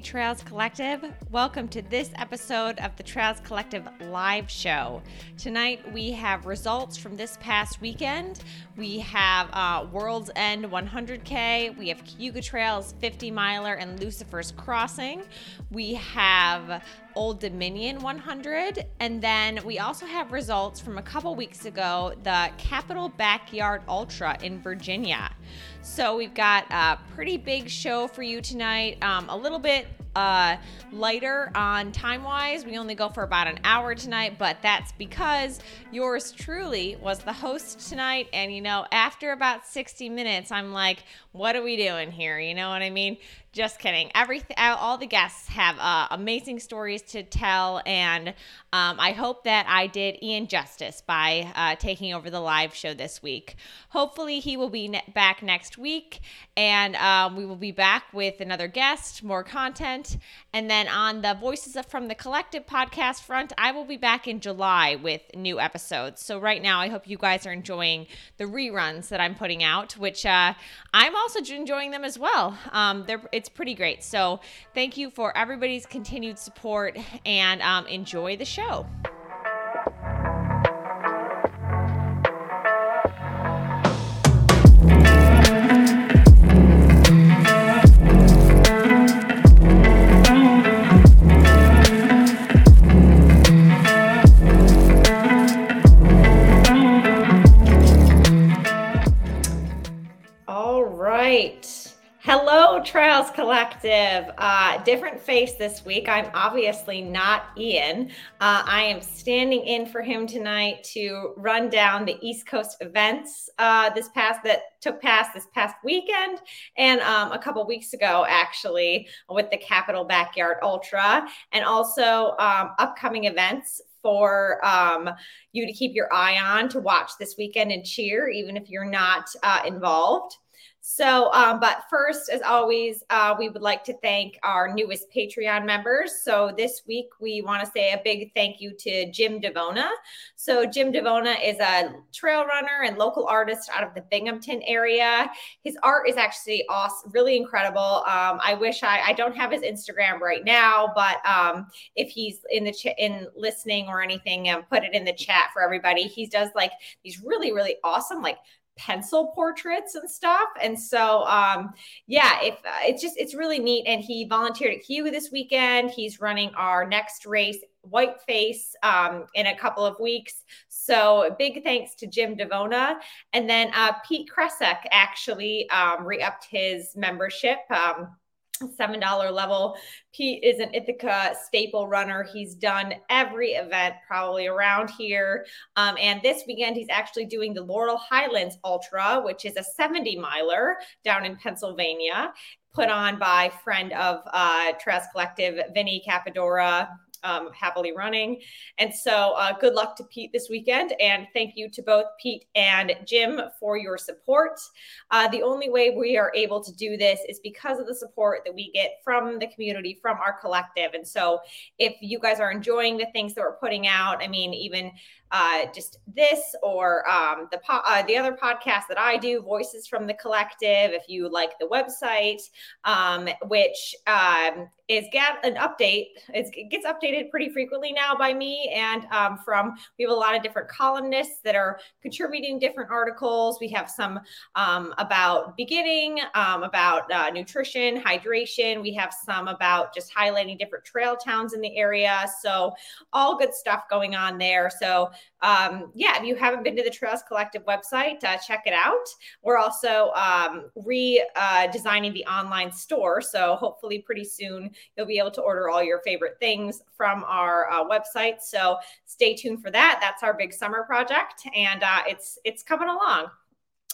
Trails Collective. Welcome to this episode of the Trails Collective live show. Tonight, we have results from this past weekend. We have uh, World's End 100K. We have Cayuga Trails 50 miler and Lucifer's Crossing. We have Old Dominion 100. And then we also have results from a couple weeks ago the Capital Backyard Ultra in Virginia. So we've got a pretty big show for you tonight. Um, a little bit uh, lighter on time wise. We only go for about an hour tonight, but that's because yours truly was the host tonight. And you know, after about 60 minutes, I'm like, what are we doing here? You know what I mean? Just kidding. Everything, all the guests have uh, amazing stories to tell, and um, I hope that I did Ian justice by uh, taking over the live show this week. Hopefully, he will be ne- back next week, and um, we will be back with another guest, more content, and then on the Voices from the Collective podcast front, I will be back in July with new episodes. So right now, I hope you guys are enjoying the reruns that I'm putting out, which uh, I'm also enjoying them as well. Um, they're it's it's pretty great. So thank you for everybody's continued support and um, enjoy the show. Hello, Trails Collective. Uh, different face this week. I'm obviously not Ian. Uh, I am standing in for him tonight to run down the East Coast events uh, this past that took place this past weekend and um, a couple weeks ago, actually, with the Capital Backyard Ultra, and also um, upcoming events for um, you to keep your eye on to watch this weekend and cheer, even if you're not uh, involved. So, um, but first, as always, uh, we would like to thank our newest Patreon members. So, this week we want to say a big thank you to Jim Devona. So, Jim Devona is a trail runner and local artist out of the Binghamton area. His art is actually awesome, really incredible. Um, I wish I, I don't have his Instagram right now, but um, if he's in the ch- in listening or anything, um, put it in the chat for everybody. He does like these really, really awesome, like pencil portraits and stuff. And so, um, yeah, if uh, it's just it's really neat. And he volunteered at Hugh this weekend. He's running our next race, Whiteface, um, in a couple of weeks. So big thanks to Jim Devona. And then uh, Pete Kresek actually um, re-upped his membership. Um, seven dollar level. Pete is an Ithaca staple runner. He's done every event probably around here. Um, and this weekend, he's actually doing the Laurel Highlands Ultra, which is a 70 miler down in Pennsylvania, put on by friend of uh, Collective, Vinny Capadora, um, happily running. And so, uh, good luck to Pete this weekend. And thank you to both Pete and Jim for your support. Uh, the only way we are able to do this is because of the support that we get from the community, from our collective. And so, if you guys are enjoying the things that we're putting out, I mean, even uh, just this or um, the po- uh, the other podcast that I do, Voices from the Collective. If you like the website, um, which um, is get an update, it's, it gets updated pretty frequently now by me and um, from we have a lot of different columnists that are contributing different articles. We have some um, about beginning, um, about uh, nutrition, hydration. We have some about just highlighting different trail towns in the area. So all good stuff going on there. So um, yeah, if you haven't been to the Trails Collective website, uh, check it out. We're also um, redesigning uh, the online store. So hopefully, pretty soon, you'll be able to order all your favorite things from our uh, website. So stay tuned for that. That's our big summer project, and uh, it's it's coming along.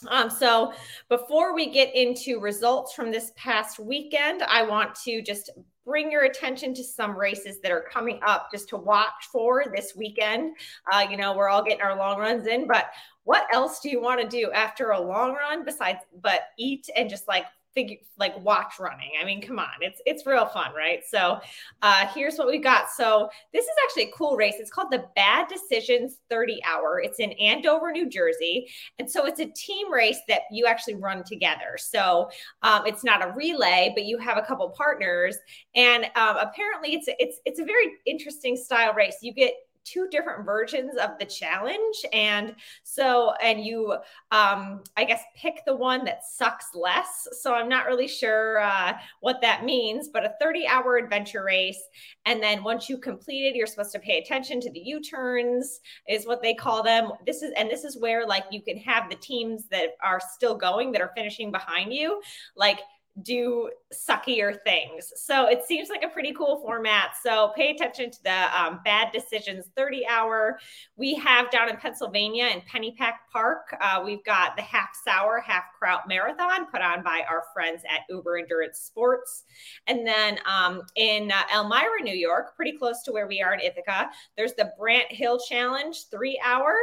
Um, so before we get into results from this past weekend, I want to just bring your attention to some races that are coming up just to watch for this weekend. Uh, you know, we're all getting our long runs in, but what else do you want to do after a long run besides but eat and just like figure like watch running. I mean, come on, it's it's real fun, right? So uh here's what we've got. So this is actually a cool race. It's called the Bad Decisions 30 Hour. It's in Andover, New Jersey. And so it's a team race that you actually run together. So um, it's not a relay, but you have a couple partners. And um, apparently it's it's it's a very interesting style race. You get two different versions of the challenge. And so and you um i guess pick the one that sucks less. So i'm not really sure uh, what that means but a 30 hour adventure race. And then once you complete it you're supposed to pay attention to the u-turns is what they call them. This is and this is where like you can have the teams that are still going that are finishing behind you. Like do suckier things. So it seems like a pretty cool format. So pay attention to the um, Bad Decisions 30 hour. We have down in Pennsylvania in Pennypack Park, uh, we've got the half sour, half kraut marathon put on by our friends at Uber Endurance Sports. And then um, in uh, Elmira, New York, pretty close to where we are in Ithaca, there's the Brant Hill Challenge three hour.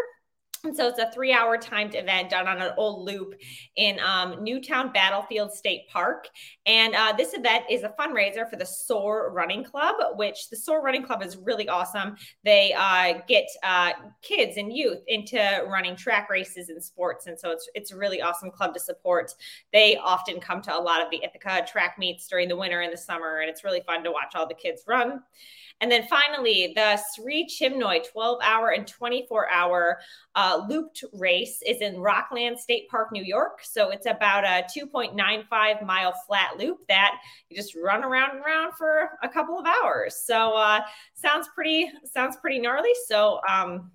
And so it's a three hour timed event done on an old loop in um, Newtown Battlefield State Park. And uh, this event is a fundraiser for the SOAR Running Club, which the SOAR Running Club is really awesome. They uh, get uh, kids and youth into running track races and sports. And so it's, it's a really awesome club to support. They often come to a lot of the Ithaca track meets during the winter and the summer. And it's really fun to watch all the kids run. And then finally, the Sri Chinmoy 12 hour and 24 hour uh, looped race is in Rockland State Park, New York. So it's about a 2.95 mile flat loop that you just run around and around for a couple of hours. So uh, sounds pretty sounds pretty gnarly. So um,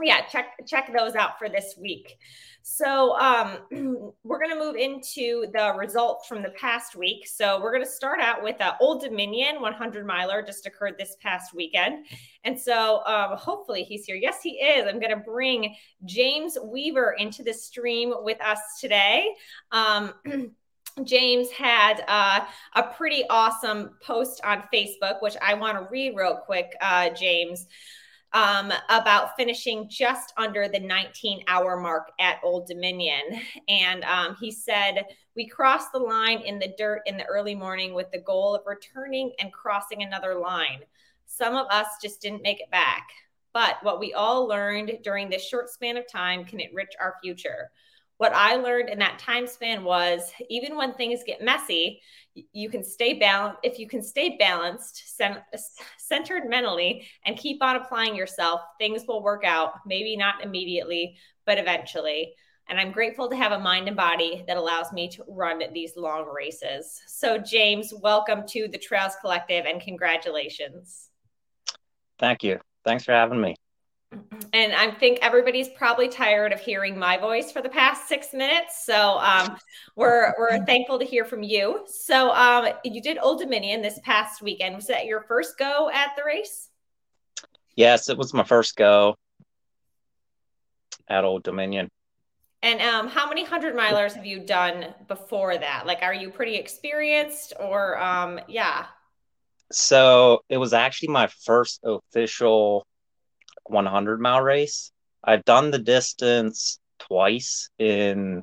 yeah, check check those out for this week. So um, we're going to move into the results from the past week. So we're going to start out with uh, Old Dominion 100 miler just occurred this past weekend. And so um, hopefully he's here. Yes, he is. I'm going to bring James Weaver into the stream with us today. Um, James had uh, a pretty awesome post on Facebook, which I want to read real quick, uh, James um, about finishing just under the 19 hour mark at Old Dominion. And um, he said, We crossed the line in the dirt in the early morning with the goal of returning and crossing another line. Some of us just didn't make it back. But what we all learned during this short span of time can enrich our future. What I learned in that time span was even when things get messy, you can stay balanced if you can stay balanced centered mentally and keep on applying yourself things will work out. Maybe not immediately but eventually. And i'm grateful to have a mind and body that allows me to run these long races. So james welcome to the trails collective and congratulations. Thank you. Thanks for having me and I think everybody's probably tired of hearing my voice for the past six minutes. So um, we're we're thankful to hear from you. So um, you did Old Dominion this past weekend. Was that your first go at the race? Yes, it was my first go at Old Dominion. And um, how many hundred milers have you done before that? Like, are you pretty experienced, or um, yeah? So it was actually my first official 100 mile race. I've done the distance twice in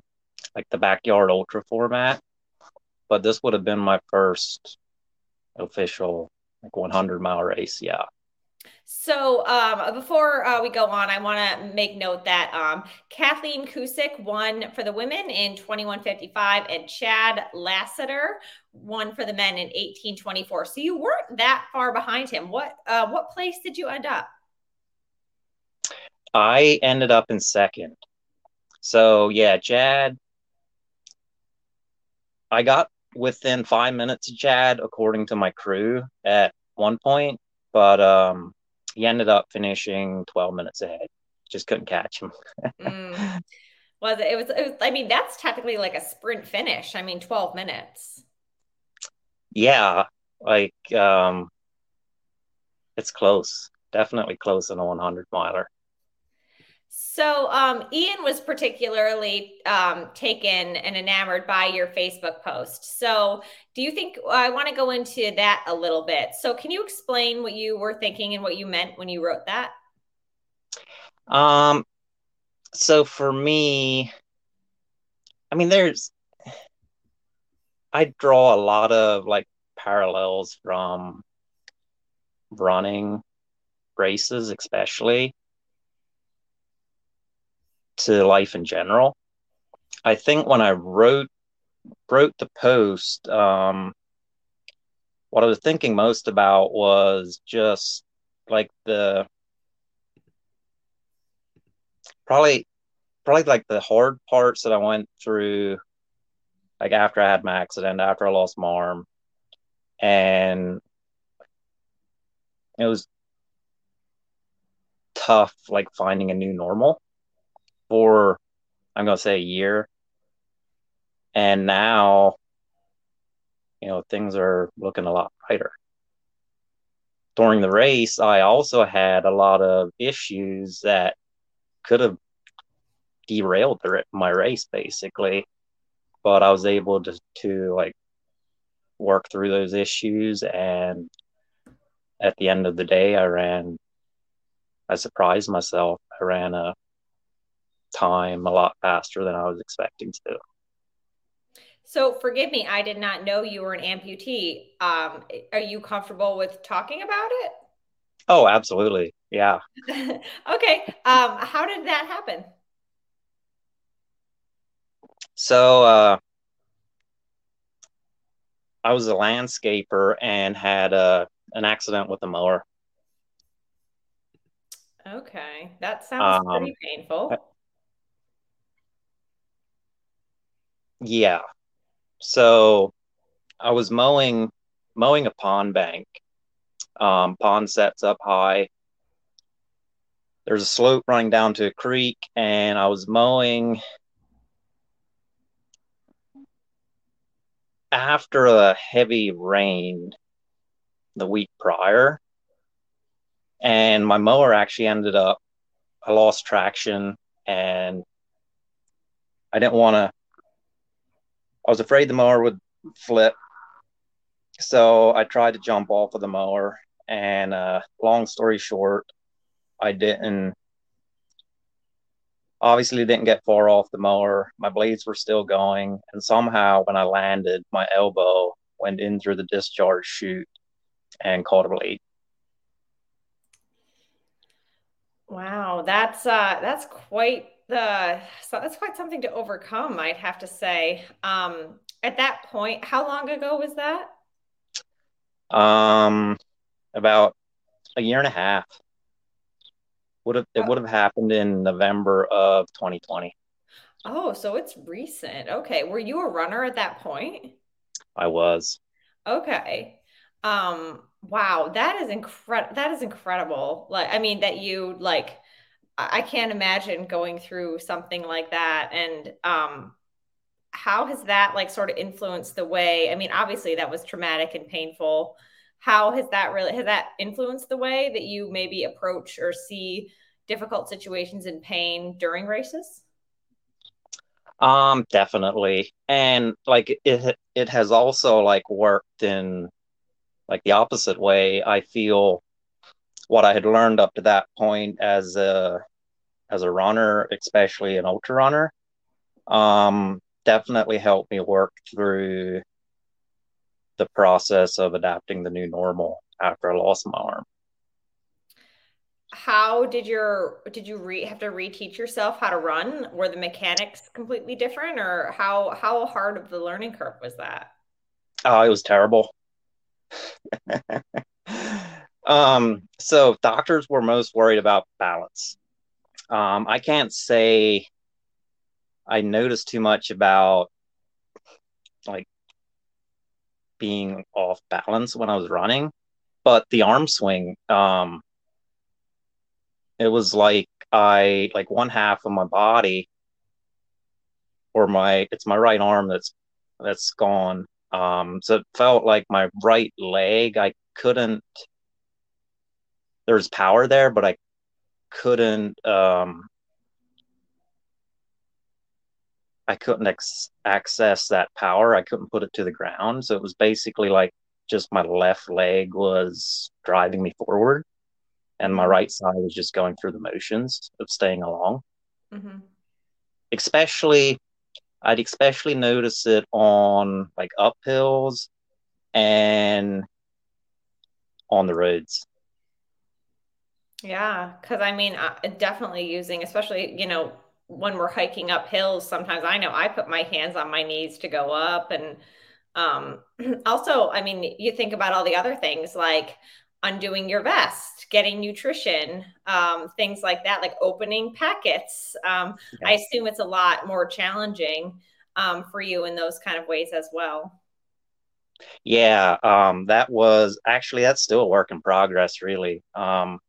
like the backyard ultra format, but this would have been my first official like 100 mile race. Yeah. So um, before uh, we go on, I want to make note that um, Kathleen Kusick won for the women in 2155 and Chad Lassiter won for the men in 1824. So you weren't that far behind him. What uh, what place did you end up? I ended up in second. So yeah, Chad. I got within five minutes of Chad, according to my crew, at one point, but um, he ended up finishing twelve minutes ahead. Just couldn't catch him. mm. Was it, it was? It was. I mean, that's technically like a sprint finish. I mean, twelve minutes. Yeah, like um, it's close. Definitely close in a one hundred miler. So, um, Ian was particularly um, taken and enamored by your Facebook post. So, do you think I want to go into that a little bit? So, can you explain what you were thinking and what you meant when you wrote that? Um, so for me, I mean, there's I draw a lot of like parallels from running races, especially to life in general. I think when I wrote wrote the post, um, what I was thinking most about was just like the probably probably like the hard parts that I went through like after I had my accident, after I lost my arm. And it was tough like finding a new normal for I'm gonna say a year. And now, you know, things are looking a lot brighter. During the race, I also had a lot of issues that could have derailed my race basically. But I was able to, to like work through those issues and at the end of the day I ran I surprised myself. I ran a time a lot faster than I was expecting to. So forgive me, I did not know you were an amputee. Um, are you comfortable with talking about it? Oh, absolutely. Yeah. okay. Um, how did that happen? So uh, I was a landscaper and had a, uh, an accident with a mower. Okay, that sounds um, pretty painful. Yeah. So I was mowing mowing a pond bank. Um, pond sets up high. There's a slope running down to a creek, and I was mowing after a heavy rain the week prior. And my mower actually ended up, I lost traction and I didn't want to I was afraid the mower would flip. So I tried to jump off of the mower. And uh, long story short, I didn't, obviously didn't get far off the mower. My blades were still going. And somehow when I landed, my elbow went in through the discharge chute and caught a blade. Wow, that's uh that's quite the so that's quite something to overcome, I'd have to say. Um, at that point, how long ago was that? Um, about a year and a half. Would have it would have happened in November of 2020. Oh, so it's recent. Okay, were you a runner at that point? I was. Okay. Um, wow, that is incredible. That is incredible. Like, I mean, that you like I can't imagine going through something like that. And um, how has that like sort of influenced the way? I mean, obviously that was traumatic and painful. How has that really has that influenced the way that you maybe approach or see difficult situations and pain during races? Um, definitely. And like it it has also like worked in like the opposite way. I feel what I had learned up to that point as a as a runner, especially an ultra runner, um, definitely helped me work through the process of adapting the new normal after I lost my arm. How did your did you re, have to reteach yourself how to run? Were the mechanics completely different, or how how hard of the learning curve was that? Oh, it was terrible. um, so doctors were most worried about balance. Um, I can't say I noticed too much about like being off balance when I was running, but the arm swing, um, it was like I like one half of my body or my it's my right arm that's that's gone. Um, so it felt like my right leg I couldn't. There's power there, but I couldn't um, I couldn't ex- access that power. I couldn't put it to the ground. So it was basically like just my left leg was driving me forward, and my right side was just going through the motions of staying along. Mm-hmm. Especially I'd especially notice it on like uphills and on the roads. Yeah, because I mean, uh, definitely using, especially, you know, when we're hiking up hills, sometimes I know I put my hands on my knees to go up. And um, also, I mean, you think about all the other things like undoing your vest, getting nutrition, um, things like that, like opening packets. Um, I assume it's a lot more challenging um, for you in those kind of ways as well. Yeah, um, that was actually that's still a work in progress, really. Um,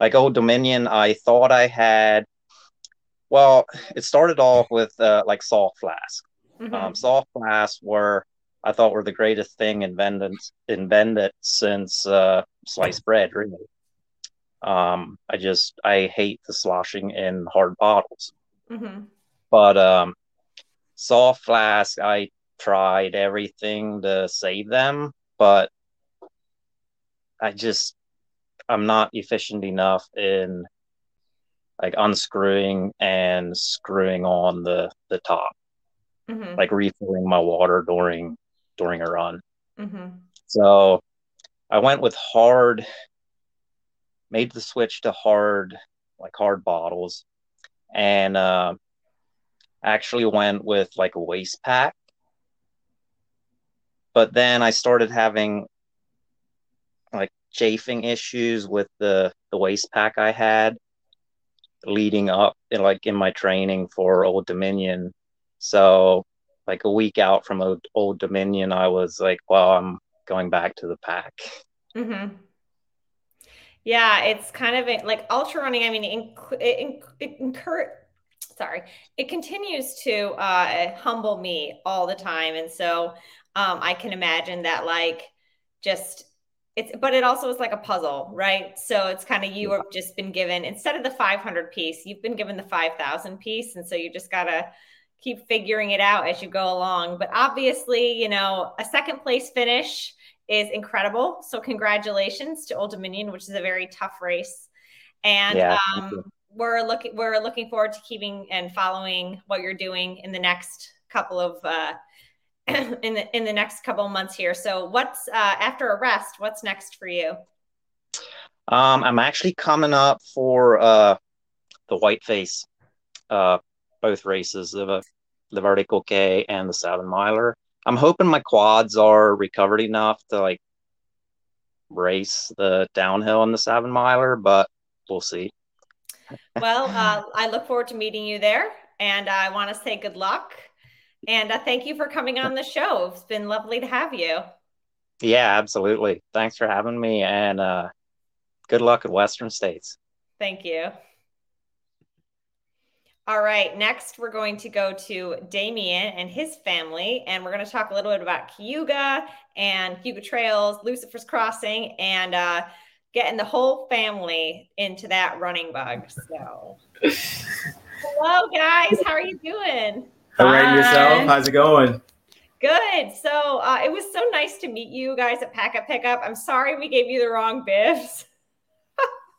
like Old Dominion, I thought I had. Well, it started off with uh, like soft flask. Mm-hmm. Um, soft flasks were I thought were the greatest thing invented invented since uh, sliced bread, really. Um, I just I hate the sloshing in hard bottles. Mm-hmm. But um, soft flask, I tried everything to save them, but I just I'm not efficient enough in like unscrewing and screwing on the the top, mm-hmm. like refilling my water during during a run. Mm-hmm. So I went with hard, made the switch to hard, like hard bottles, and uh, actually went with like a waist pack. But then I started having like chafing issues with the the waist pack I had leading up in, like in my training for Old Dominion. So like a week out from Old, Old Dominion, I was like, well, I'm going back to the pack. Mm-hmm. Yeah, it's kind of a, like ultra running. I mean, it incur, sorry, it continues to uh, humble me all the time, and so um, I can imagine that like just it's but it also is like a puzzle right so it's kind of you have just been given instead of the 500 piece you've been given the 5000 piece and so you just gotta keep figuring it out as you go along. But obviously, you know, a second place finish is incredible. So congratulations to Old Dominion, which is a very tough race. And yeah, um, we're looking we're looking forward to keeping and following what you're doing in the next couple of uh, in the in the next couple of months here. So what's uh, after a rest? What's next for you? Um, I'm actually coming up for uh, the Whiteface, uh, both races, the the vertical K and the seven miler. I'm hoping my quads are recovered enough to like race the downhill in the seven miler, but we'll see. well, uh, I look forward to meeting you there, and I want to say good luck. And uh, thank you for coming on the show. It's been lovely to have you. Yeah, absolutely. Thanks for having me, and uh, good luck at Western States. Thank you. All right, next we're going to go to Damien and his family, and we're going to talk a little bit about Cayuga and Cayuga Trails, Lucifer's Crossing, and uh, getting the whole family into that running bug. So, hello guys, how are you doing? All right, yourself? How's it going? Good. So uh, it was so nice to meet you guys at Packet Pickup. I'm sorry we gave you the wrong bibs.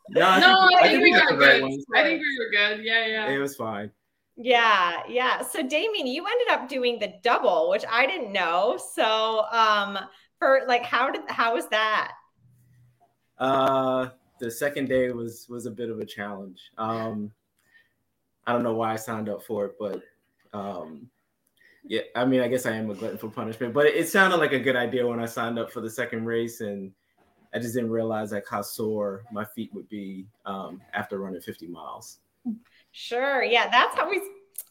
No, I no, think, I, I think we were good. I think we were good. Yeah, yeah. It was fine. Yeah, yeah. So Damien, you ended up doing the double, which I didn't know. So um for like how did how was that? Uh the second day was was a bit of a challenge. Um I don't know why I signed up for it, but um yeah, I mean, I guess I am a glutton for punishment, but it, it sounded like a good idea when I signed up for the second race and I just didn't realize like how sore my feet would be um, after running 50 miles. Sure. Yeah, that's always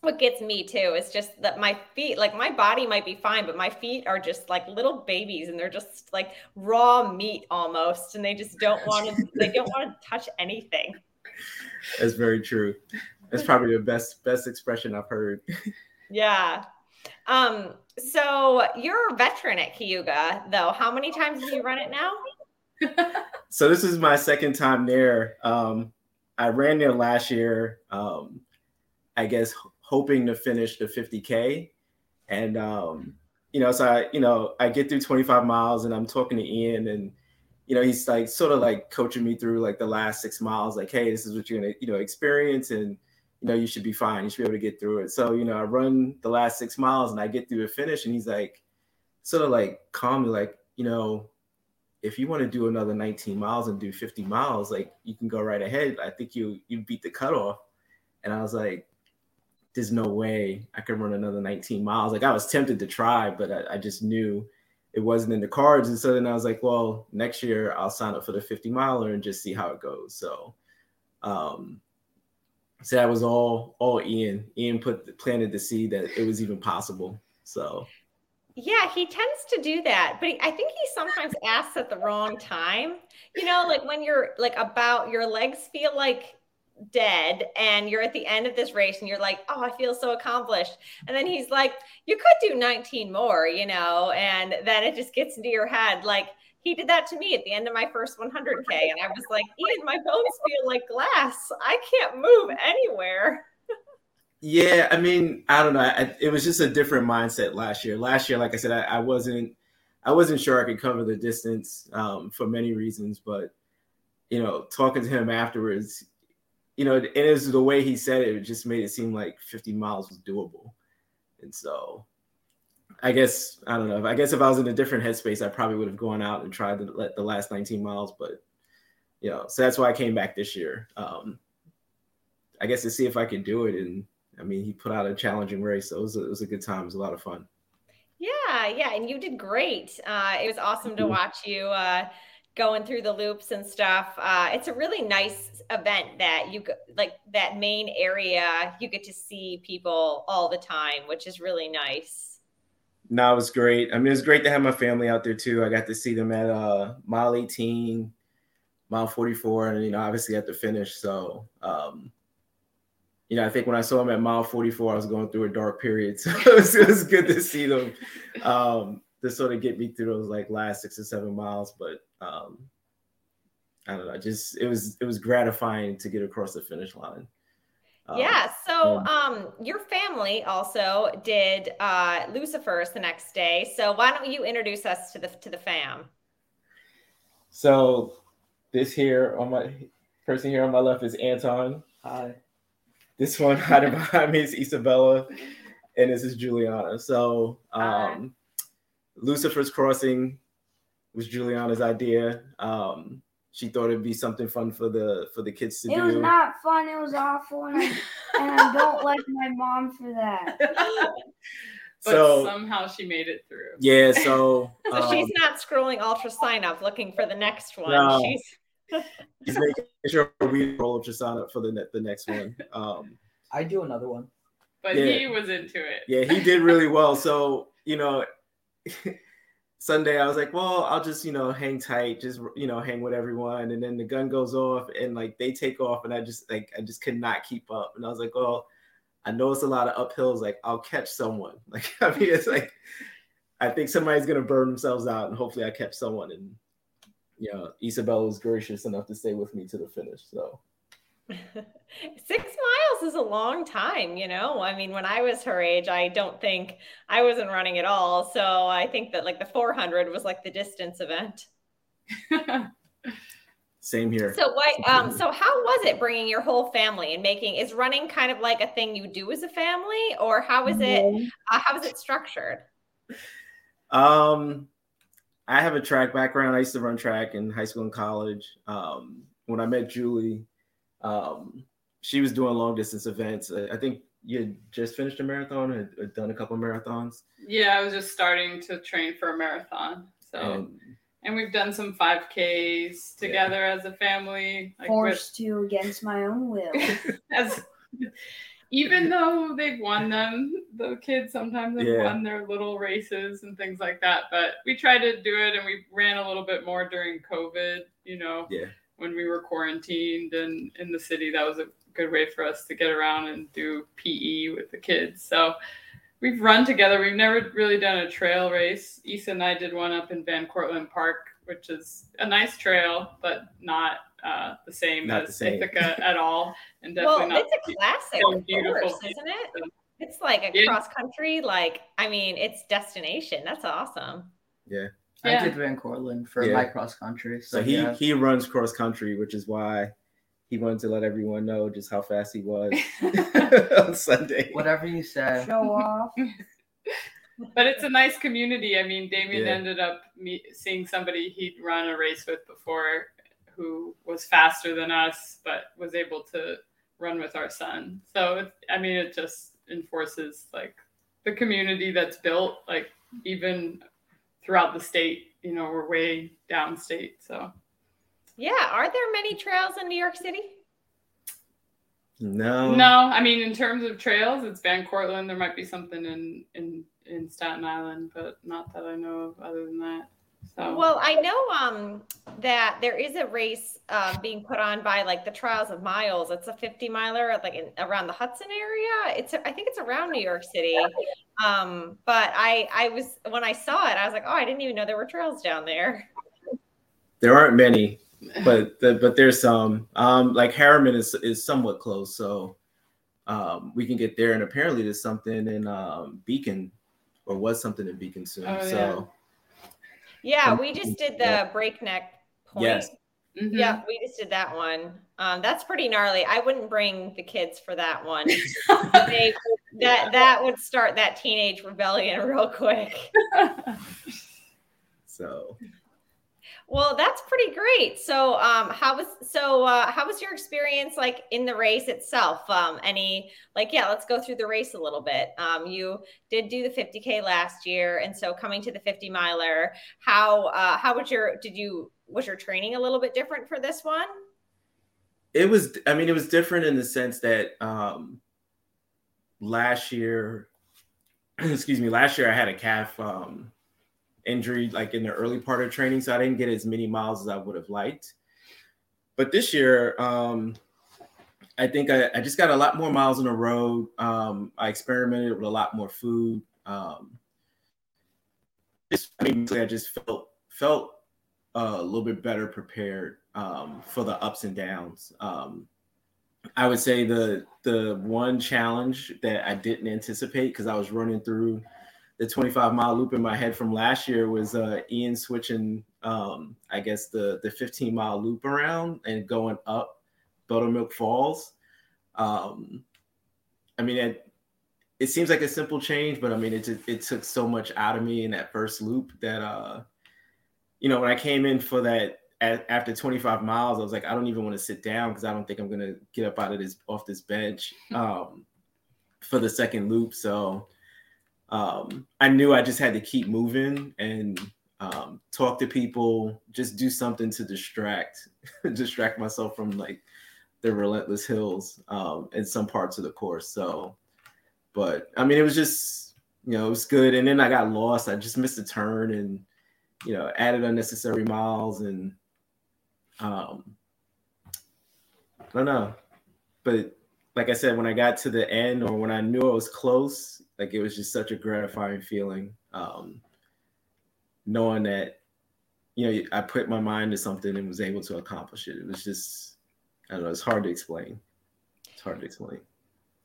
what gets me too. It's just that my feet, like my body might be fine, but my feet are just like little babies and they're just like raw meat almost. And they just don't want to, they don't want to touch anything. That's very true. That's probably the best, best expression I've heard. Yeah. Um, so you're a veteran at Cayuga though. How many times have you run it now? so this is my second time there. Um, I ran there last year. Um, I guess hoping to finish the 50k, and um, you know, so I, you know, I get through 25 miles, and I'm talking to Ian, and you know, he's like sort of like coaching me through like the last six miles, like, hey, this is what you're gonna, you know, experience, and you know, you should be fine. You should be able to get through it. So, you know, I run the last six miles and I get through the finish, and he's like, sort of like calmly, like, you know, if you want to do another 19 miles and do 50 miles, like you can go right ahead. I think you you beat the cutoff. And I was like, there's no way I could run another 19 miles. Like I was tempted to try, but I, I just knew it wasn't in the cards. And so then I was like, well, next year I'll sign up for the 50 miler and just see how it goes. So um so that was all all Ian. Ian put planted the seed that it was even possible. So yeah, he tends to do that, but I think he sometimes asks at the wrong time. You know, like when you're like about your legs feel like dead and you're at the end of this race and you're like, oh, I feel so accomplished. And then he's like, you could do 19 more, you know, and then it just gets into your head. Like he did that to me at the end of my first 100K. And I was like, Ian, my bones feel like glass. I can't move anywhere. Yeah, I mean, I don't know. I, it was just a different mindset last year. Last year, like I said, I, I wasn't, I wasn't sure I could cover the distance um, for many reasons. But you know, talking to him afterwards, you know, and it was the way he said it, it just made it seem like 50 miles was doable. And so I guess I don't know. I guess if I was in a different headspace, I probably would have gone out and tried to let the last 19 miles. But you know, so that's why I came back this year. Um, I guess to see if I could do it. And I mean, he put out a challenging race, so it was a, it was a good time. It was a lot of fun. Yeah, yeah, and you did great. Uh, it was awesome to watch you. Uh, going through the loops and stuff. Uh, it's a really nice event that you like that main area. You get to see people all the time, which is really nice. No, it was great. I mean, it was great to have my family out there too. I got to see them at uh, mile 18, mile 44, and you know, obviously at the finish. So, um, you know, I think when I saw them at mile 44, I was going through a dark period. So it was, it was good to see them. Um, to sort of get me through those like last six or seven miles. But um, I don't know, just it was it was gratifying to get across the finish line. Um, yeah. So um, your family also did uh, Lucifers the next day. So why don't you introduce us to the to the fam? So this here on my person here on my left is Anton. Hi. This one hiding behind me is Isabella, and this is Juliana. So um, Lucifer's Crossing was Juliana's idea. Um, she thought it'd be something fun for the for the kids to it do. It was not fun. It was awful, and I, and I don't like my mom for that. but so, somehow she made it through. Yeah, so so um, she's not scrolling UltraSignup looking for the next one. No, she's she's making sure we roll UltraSignup for the the next one. Um, I do another one, but yeah. he was into it. Yeah, he did really well. So you know, Sunday, I was like, well, I'll just, you know, hang tight, just, you know, hang with everyone. And then the gun goes off and like they take off and I just like, I just could not keep up. And I was like, well, I know it's a lot of uphills. Like I'll catch someone. Like, I mean, it's like, I think somebody's going to burn themselves out and hopefully I catch someone. And, you know, was gracious enough to stay with me to the finish. So Six miles is a long time, you know. I mean, when I was her age, I don't think I wasn't running at all. So I think that like the 400 was like the distance event. Same here. So what? Um. So how was it bringing your whole family and making? Is running kind of like a thing you do as a family, or how is it? Uh, how is it structured? Um, I have a track background. I used to run track in high school and college. Um, when I met Julie, um, she was doing long distance events. I think you had just finished a marathon and had done a couple marathons. Yeah, I was just starting to train for a marathon. So, and, and we've done some 5Ks together yeah. as a family. Like Forced with, to against my own will. as, even though they've won them, the kids sometimes have yeah. won their little races and things like that. But we tried to do it and we ran a little bit more during COVID, you know. Yeah when we were quarantined and in the city, that was a good way for us to get around and do PE with the kids. So we've run together. We've never really done a trail race. Issa and I did one up in Van Cortlandt Park, which is a nice trail, but not uh, the same not as the same. Ithaca at all. And definitely well, not it's a classic so beautiful, course, isn't it? It's like a yeah. cross country, like I mean, it's destination. That's awesome. Yeah. Yeah. I did Van Cortlandt for yeah. my cross country. So, so he yeah. he runs cross country, which is why he wanted to let everyone know just how fast he was on Sunday. Whatever you say. Show off. but it's a nice community. I mean, Damien Yeah. ended up me- seeing somebody he'd run a race with before who was faster than us, but was able to run with our son. So, it, I mean, it just enforces like the community that's built, like even throughout the state. You know, we're way downstate. So, Yeah. Are there many trails in New York City? No. no, I mean, in terms of trails, it's Van Cortlandt. There might be something in, in, in Staten Island, but not that I know of other than that. So, Well, I know um, that there is a race um, being put on by like the Trials of Miles. It's a 50 miler like in, around the Hudson area. It's I think it's around New York City. Um, but I I was when I saw it, I was like, oh, I didn't even know there were trails down there. There aren't many, but the, but there's some. Um, like Harriman is is somewhat close, so um, we can get there. And apparently, there's something in um, Beacon, or was something in Beacon soon. Oh, so Yeah, Um, we just did the breakneck point. Yes. Mhm. Yeah, we just did that one. Um, that's pretty gnarly. I wouldn't bring the kids for that one. They, that that would start that teenage rebellion real quick. so Well, that's pretty great. So, um, how was so? Uh, how was your experience like in the race itself? Um, any like, yeah, let's go through the race a little bit. Um, you did do the 50k last year, and so coming to the 50 miler, how uh, how was your? Did you was your training a little bit different for this one? it was. I mean, it was different in the sense that um, last year, excuse me, last year I had a calf um, injury like in the early part of training, so I didn't get as many miles as I would have liked. But this year, um, I think I, I just got a lot more miles on the road. Um, I experimented with a lot more food. Um, just, I I just felt felt uh, a little bit better prepared um, for the ups and downs. Um, I would say the the one challenge that I didn't anticipate because I was running through the 25 mile loop in my head from last year was uh, Ian switching, um, I guess the the 15 mile loop around and going up Buttermilk Falls. Um, I mean, it, it seems like a simple change, but I mean, it it took so much out of me in that first loop that uh, you know when I came in for that at, after 25 miles, I was like, I don't even want to sit down because I don't think I'm gonna get up out of this off this bench um, for the second loop. So um, I knew I just had to keep moving and um, talk to people, just do something to distract, distract myself from like the relentless hills um, in some parts of the course. So, but I mean, it was just you know it was good. And then I got lost. I just missed a turn and you know added unnecessary miles and um, I don't know, but like I said, when I got to the end or when I knew I was close, like it was just such a gratifying feeling, um, knowing that you know I put my mind to something and was able to accomplish it. It was just I don't know. It's hard to explain. It's hard to explain.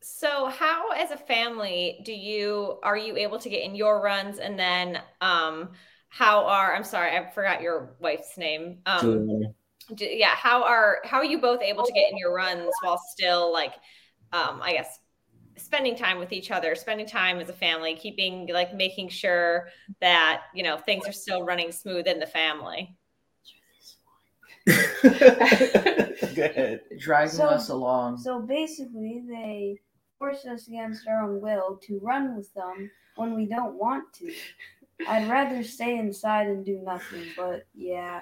So, how as a family do you are you able to get in your runs, and then um, how are I'm sorry, I forgot your wife's name. Um, do, yeah how are how are you both able to get in your runs while still like um i guess spending time with each other spending time as a family keeping like making sure that you know things are still running smooth in the family Go ahead. Dragging So- us along. So basically, they force us against our own will to run with them when we don't want to. I'd rather stay inside and do nothing, but yeah.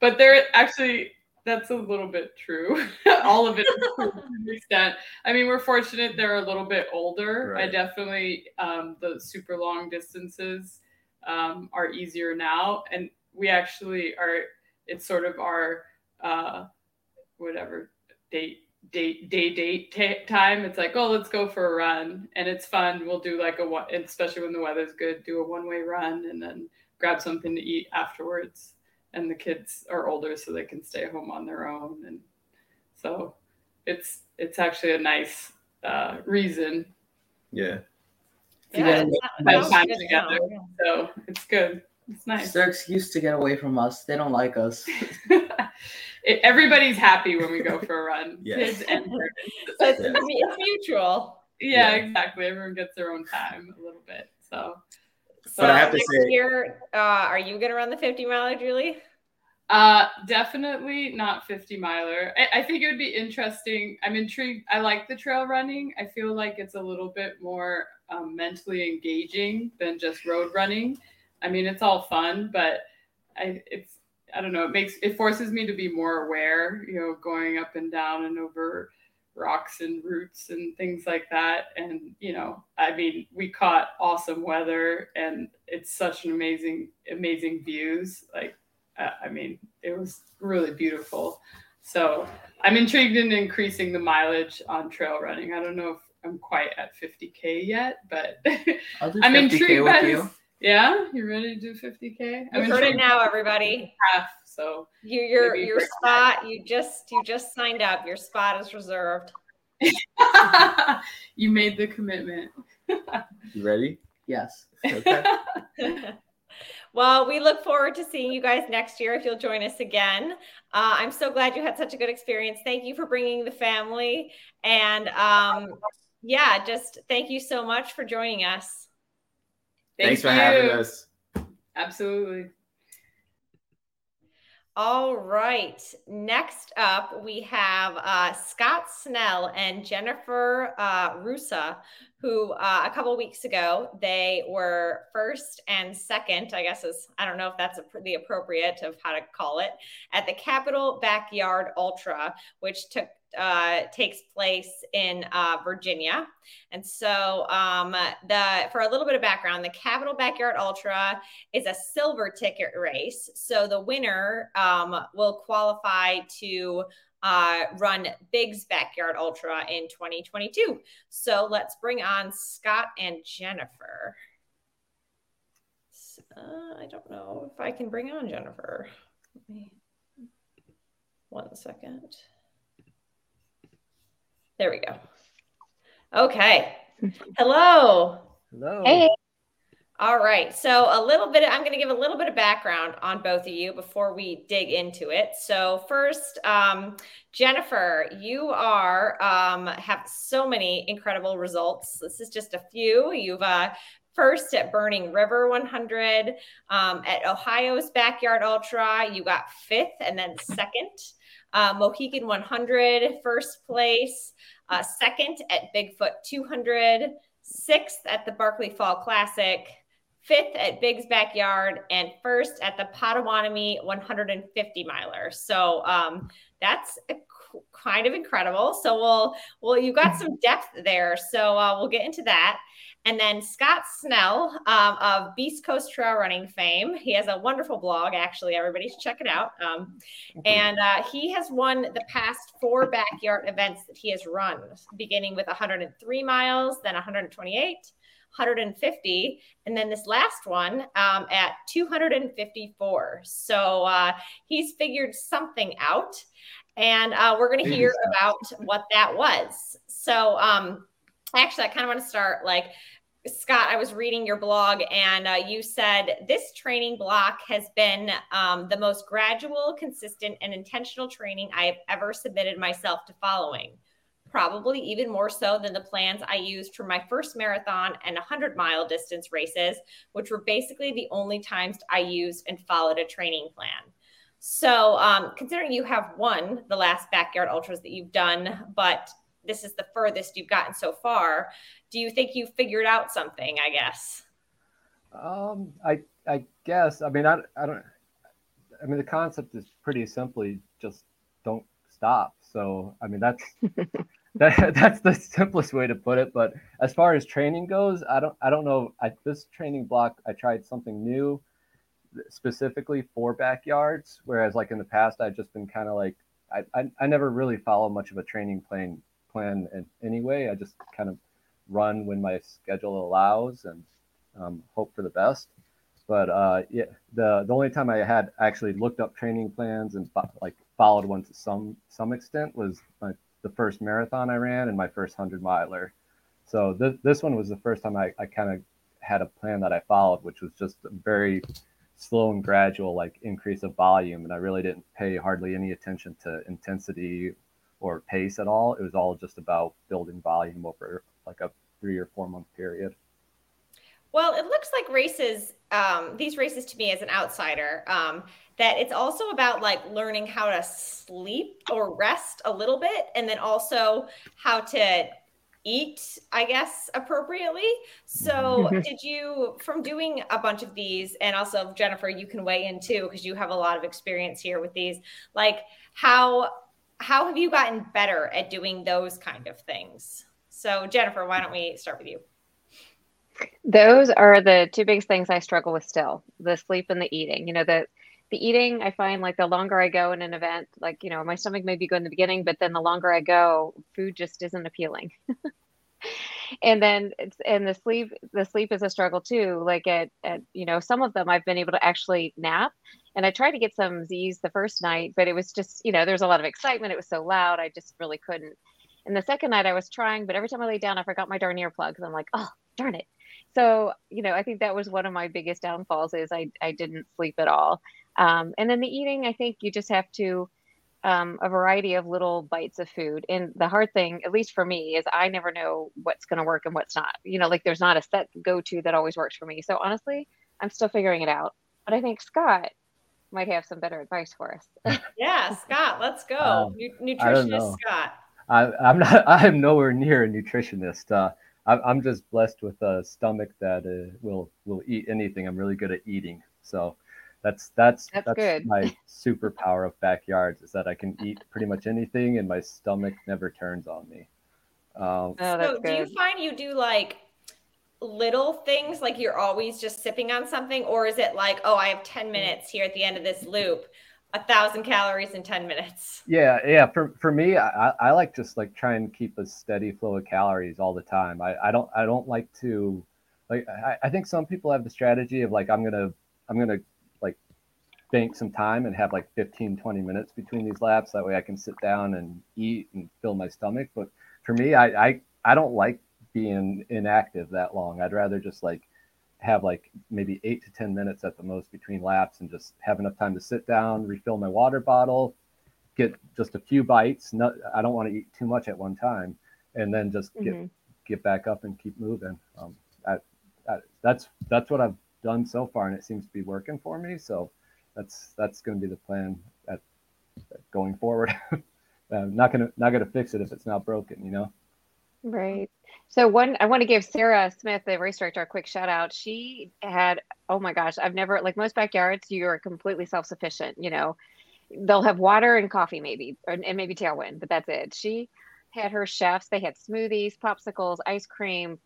but they're actually that's a little bit true. All of it to an extent. I mean, we're fortunate they're a little bit older. I definitely um, the super long distances um, are easier now, and we actually are. It's sort of our uh, whatever date date day date ta time. It's like, oh, let's go for a run, and it's fun. We'll do like a one, especially when the weather's good. Do a one way run, and then grab something to eat afterwards and the kids are older so they can stay home on their own and so it's it's actually a nice uh, reason Yeah. You Yeah, gotta spend time together. know. so it's good it's nice. It's nice their excuse to get away from us. They don't like us. it, everybody's happy when we go for a run. Yes. Kids and parents. So it's, it's mutual. Yeah, Yeah. exactly. Everyone gets their own time a little bit. So, So But I have to say- year, uh, are you going to run the 50 miler, Julie? uh, definitely not 50 miler. I, I think it would be interesting. I'm intrigued. I like the trail running. I feel like it's a little bit more um, mentally engaging than just road running. I mean, it's all fun, but I, it's, I don't know, it makes, it forces me to be more aware, you know, going up and down and over rocks and roots and things like that. And, you know, I mean, we caught awesome weather and it's such an amazing, amazing views. Like, uh, I mean, it was really beautiful. So I'm intrigued in increasing the mileage on trail running. I don't know if I'm quite at 50K yet, but I'll do I'm intrigued with by you. this. Yeah, you ready to do 50K? I'm You've heard it now, everybody. half, so You, your your spot. You just you just signed up. Your spot is reserved. you made the commitment. You ready? Yes. Okay. well, we look forward to seeing you guys next year if you'll join us again. Uh, I'm so glad you had such a good experience. Thank you for bringing the family, and um, yeah, just thank you so much for joining us. Thanks for having us. Absolutely. All right. Next up, we have uh, Scott Snell and Jennifer uh, Russo, who uh, a couple weeks ago they were first and second. I guess is I don't know if that's a, the appropriate of how to call it at the Capitol Backyard Ultra, which took uh, takes place in uh, Virginia. And so, um, the for a little bit of background, the Capitol Backyard Ultra is a silver ticket race. So the winner um, will qualify to uh, run Big's Backyard Ultra in 2022. So let's bring on Scott and Jennifer. Uh, I don't know if I can bring on Jennifer. One second. There we go. Okay. Hello. Hello. Hey. All right. So, a little bit, I'm going to give a little bit of background on both of you before we dig into it. So, first, um, Jennifer, you are, um, have so many incredible results. This is just a few. You've, uh, first at Burning River 100, um, at Ohio's Backyard Ultra, you got fifth and then second. Uh, Mohican 100, first place. Uh, second at Bigfoot 200, sixth at the Barkley Fall Classic, fifth at Big's Backyard, and first at the Potawatomi 150 miler. So um, that's a, kind of incredible. So we'll well you've got some depth there. So uh, we'll get into that. And then Scott Snell um, of Beast Coast Trail Running fame. He has a wonderful blog. Actually, everybody should check it out. Um, and uh, he has won the past four backyard events that he has run, beginning with 103 miles, then 128, 150, and then this last one um, at 254. So uh, he's figured something out, and uh, we're going to hear about what that was. So um, actually, I kind of want to start like. Scott, I was reading your blog and uh, you said this training block has been um, the most gradual, consistent, and intentional training I have ever submitted myself to following. Probably even more so than the plans I used for my first marathon and 100 mile distance races, which were basically the only times I used and followed a training plan. So, um, considering you have won the last backyard ultras that you've done, but this is the furthest you've gotten so far, do you think you figured out something? I guess. Um, I I guess. I mean, I I don't. I mean, the concept is pretty simply just don't stop. So, I mean, that's that that's the simplest way to put it. But as far as training goes, I don't I don't know. I this training block, I tried something new, specifically for backyards. Whereas, like in the past, I've just been kind of like I, I I never really follow much of a training plan plan in anyway. I just kind of run when my schedule allows and um, hope for the best. But uh, yeah, the the only time I had actually looked up training plans and like followed one to some some extent was my, the first marathon I ran and my first hundred miler. So this this one was the first time I, I kind of had a plan that I followed, which was just very slow and gradual like increase of volume, and I really didn't pay hardly any attention to intensity or pace at all. It was all just about building volume over like a three or four month period. Well, it looks like races, um, these races to me as an outsider, um, that it's also about like learning how to sleep or rest a little bit, and then also how to eat, I guess, appropriately. So, did you, from doing a bunch of these, and also Jennifer, you can weigh in too because you have a lot of experience here with these. Like, how how have you gotten better at doing those kind of things? So, Jennifer, why don't we start with you? Those are the two biggest things I struggle with still the sleep and the eating. You know, the the eating, I find like the longer I go in an event, like, you know, my stomach may be good in the beginning, but then the longer I go, food just isn't appealing. and then it's and the sleep the sleep is a struggle too. Like at at you know, some of them I've been able to actually nap. And I tried to get some Z's the first night, but it was just, you know, there's a lot of excitement. It was so loud, I just really couldn't. And the second night I was trying, but every time I lay down, I forgot my darn earplugs. I'm like, oh, darn it so you know i think that was one of my biggest downfalls is i, I didn't sleep at all um, and then the eating i think you just have to um, a variety of little bites of food and the hard thing at least for me is i never know what's going to work and what's not you know like there's not a set go-to that always works for me so honestly i'm still figuring it out but i think scott might have some better advice for us Yeah, Scott, let's go. Um, Nu- Nutritionist know. Scott. I, I'm not. I'm nowhere near a nutritionist. Uh, I'm, I'm just blessed with a stomach that uh, will will eat anything. I'm really good at eating, so that's that's That's good. my superpower of backyards is that I can eat pretty much anything, and my stomach never turns on me. Um, oh that's so do you find you do like little things like you're always just sipping on something or is it like oh i have 10 minutes here at the end of this loop a thousand calories in 10 minutes Yeah, yeah. For for me, I, I I like just like try and keep a steady flow of calories all the time. I, I don't I don't like to like I, I think some people have the strategy of like I'm gonna I'm gonna like bank some time and have like 15, 20 minutes between these laps. That way I can sit down and eat and fill my stomach. But for me, I I, I don't like being inactive that long. I'd rather just like have like maybe eight to 10 minutes at the most between laps and just have enough time to sit down, refill my water bottle, get just a few bites. Not, I don't want to eat too much at one time, and then just get Mhm. get back up and keep moving. Um, I, I, that's that's what I've done so far, and it seems to be working for me. So that's that's going to be the plan at, going forward. I'm not gonna not gonna fix it if it's not broken, you know. Right. So one, I want to give Sarah Smith, the race director, a quick shout out. She had, oh my gosh, I've never like most backyards, you are completely self sufficient. You know, they'll have water and coffee maybe, or, and maybe tailwind, but that's it. She had her chefs. They had smoothies, popsicles, ice cream,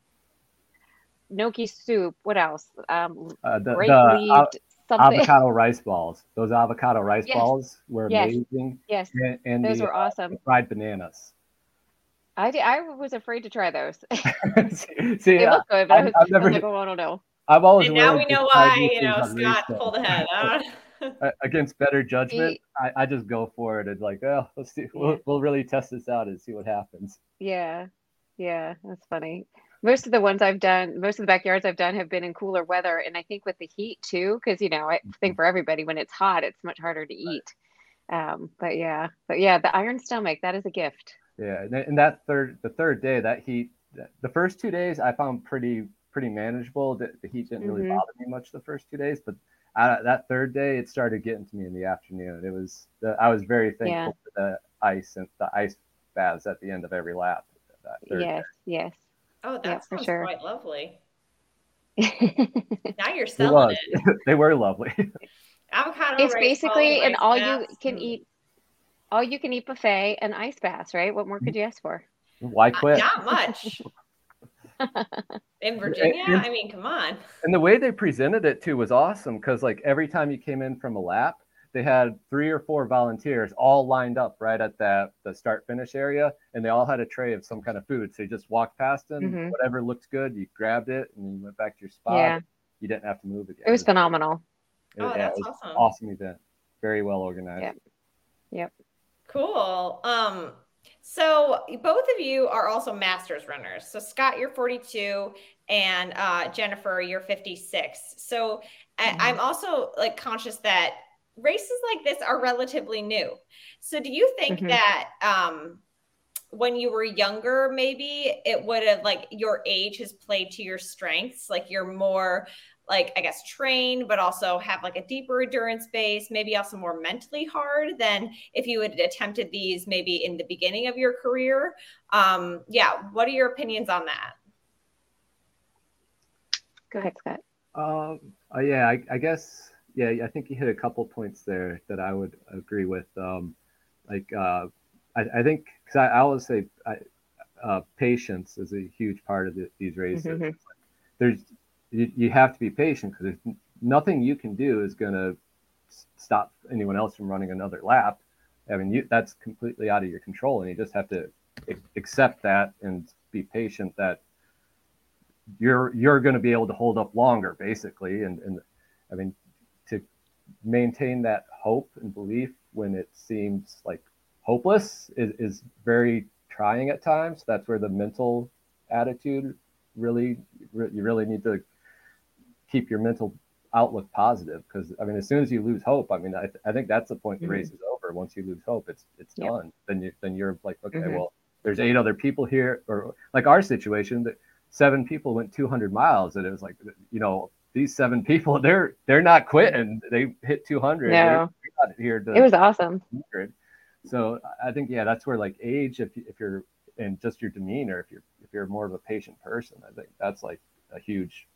gnocchi soup. What else? Um, Uh, the grape the av- leaved something. avocado rice balls, those avocado rice Yes. balls were Yes. amazing, Yes, and, and those the, were awesome. fried bananas. I did, I was afraid to try those. see, see, they I, look good, but I I've- was, I've I never- was like, oh, I don't know. I've always and now we know why you know things on race scott pulled ahead huh? Uh, against better judgment. I, I just go for it and like, oh, let's see, we'll, we'll really test this out and see what happens. Yeah, yeah, that's funny. Most of the ones I've done, most of the backyards I've done have been in cooler weather, and I think with the heat too, because you know, I think for everybody when it's hot, it's much harder to eat. Um, but yeah, but yeah, the iron stomach, that is a gift. Yeah, and, that third, the third day, that heat, the first two days I found pretty pretty manageable. The, the heat didn't really Mhm. bother me much the first two days, but uh, that third day it started getting to me in the afternoon. It was the, I was very thankful Yeah. for the ice and the ice baths at the end of every lap. That third day. Yes, yes. Oh that Yeah, for sure. quite lovely now you're It selling was. it they were lovely. avocado rice basically an rice all you can Mm. eat, all you can eat buffet and ice baths, right? What more could you ask for? Why Uh, quit? not much in virginia and- i mean come on And the way they presented it too was awesome because like every time you came in from a lap, they had three or four volunteers all lined up right at that the start finish area, and they all had a tray of some kind of food. So you just walked past them, Mhm. whatever looked good, you grabbed it, and then you went back to your spot. Yeah. You didn't have to move again. It was phenomenal. It, Oh, yeah, that's it was awesome. awesome event. Very well organized. Yeah. Cool. Um, so both of you are also masters runners. So Scott, you're 42, and uh, Jennifer, you're 56. So I, I'm also like conscious that races like this are relatively new. So do you think Mhm. that um when you were younger, maybe it would have like your age has played to your strengths, like you're more like I guess trained, but also have like a deeper endurance base, maybe also more mentally hard than if you had attempted these maybe in the beginning of your career. Um, yeah, what are your opinions on that? Go ahead, Scott. Um, uh, yeah, I, I guess, yeah, I think you hit a couple points there that I would agree with. Um, like, uh, I, I think, because I, I always say I, uh, patience is a huge part of the, these races. Mhm. There's, you, you have to be patient because there's nothing you can do is going to stop anyone else from running another lap. I mean, you, that's completely out of your control, and you just have to accept that and be patient that you're you're going to be able to hold up longer, basically. And and I mean, maintain that hope and belief when it seems like hopeless is, is very trying at times. That's where the mental attitude really re- you really need to keep your mental outlook positive because I mean, as soon as you lose hope, I mean, I, I think that's the point the Mhm. race is over. Once you lose hope, it's it's Yep. done. Then you then you're like, okay, Mhm. well, there's eight other people here, or like our situation that seven people went 200 miles, and it was like, you know, these seven people, they're they're not quitting. They hit 200. They're, No. here to It was awesome. 100. So I think yeah, that's where like age, if you- if you're and just your demeanor, if you're if you're more of a patient person, I think that's like a huge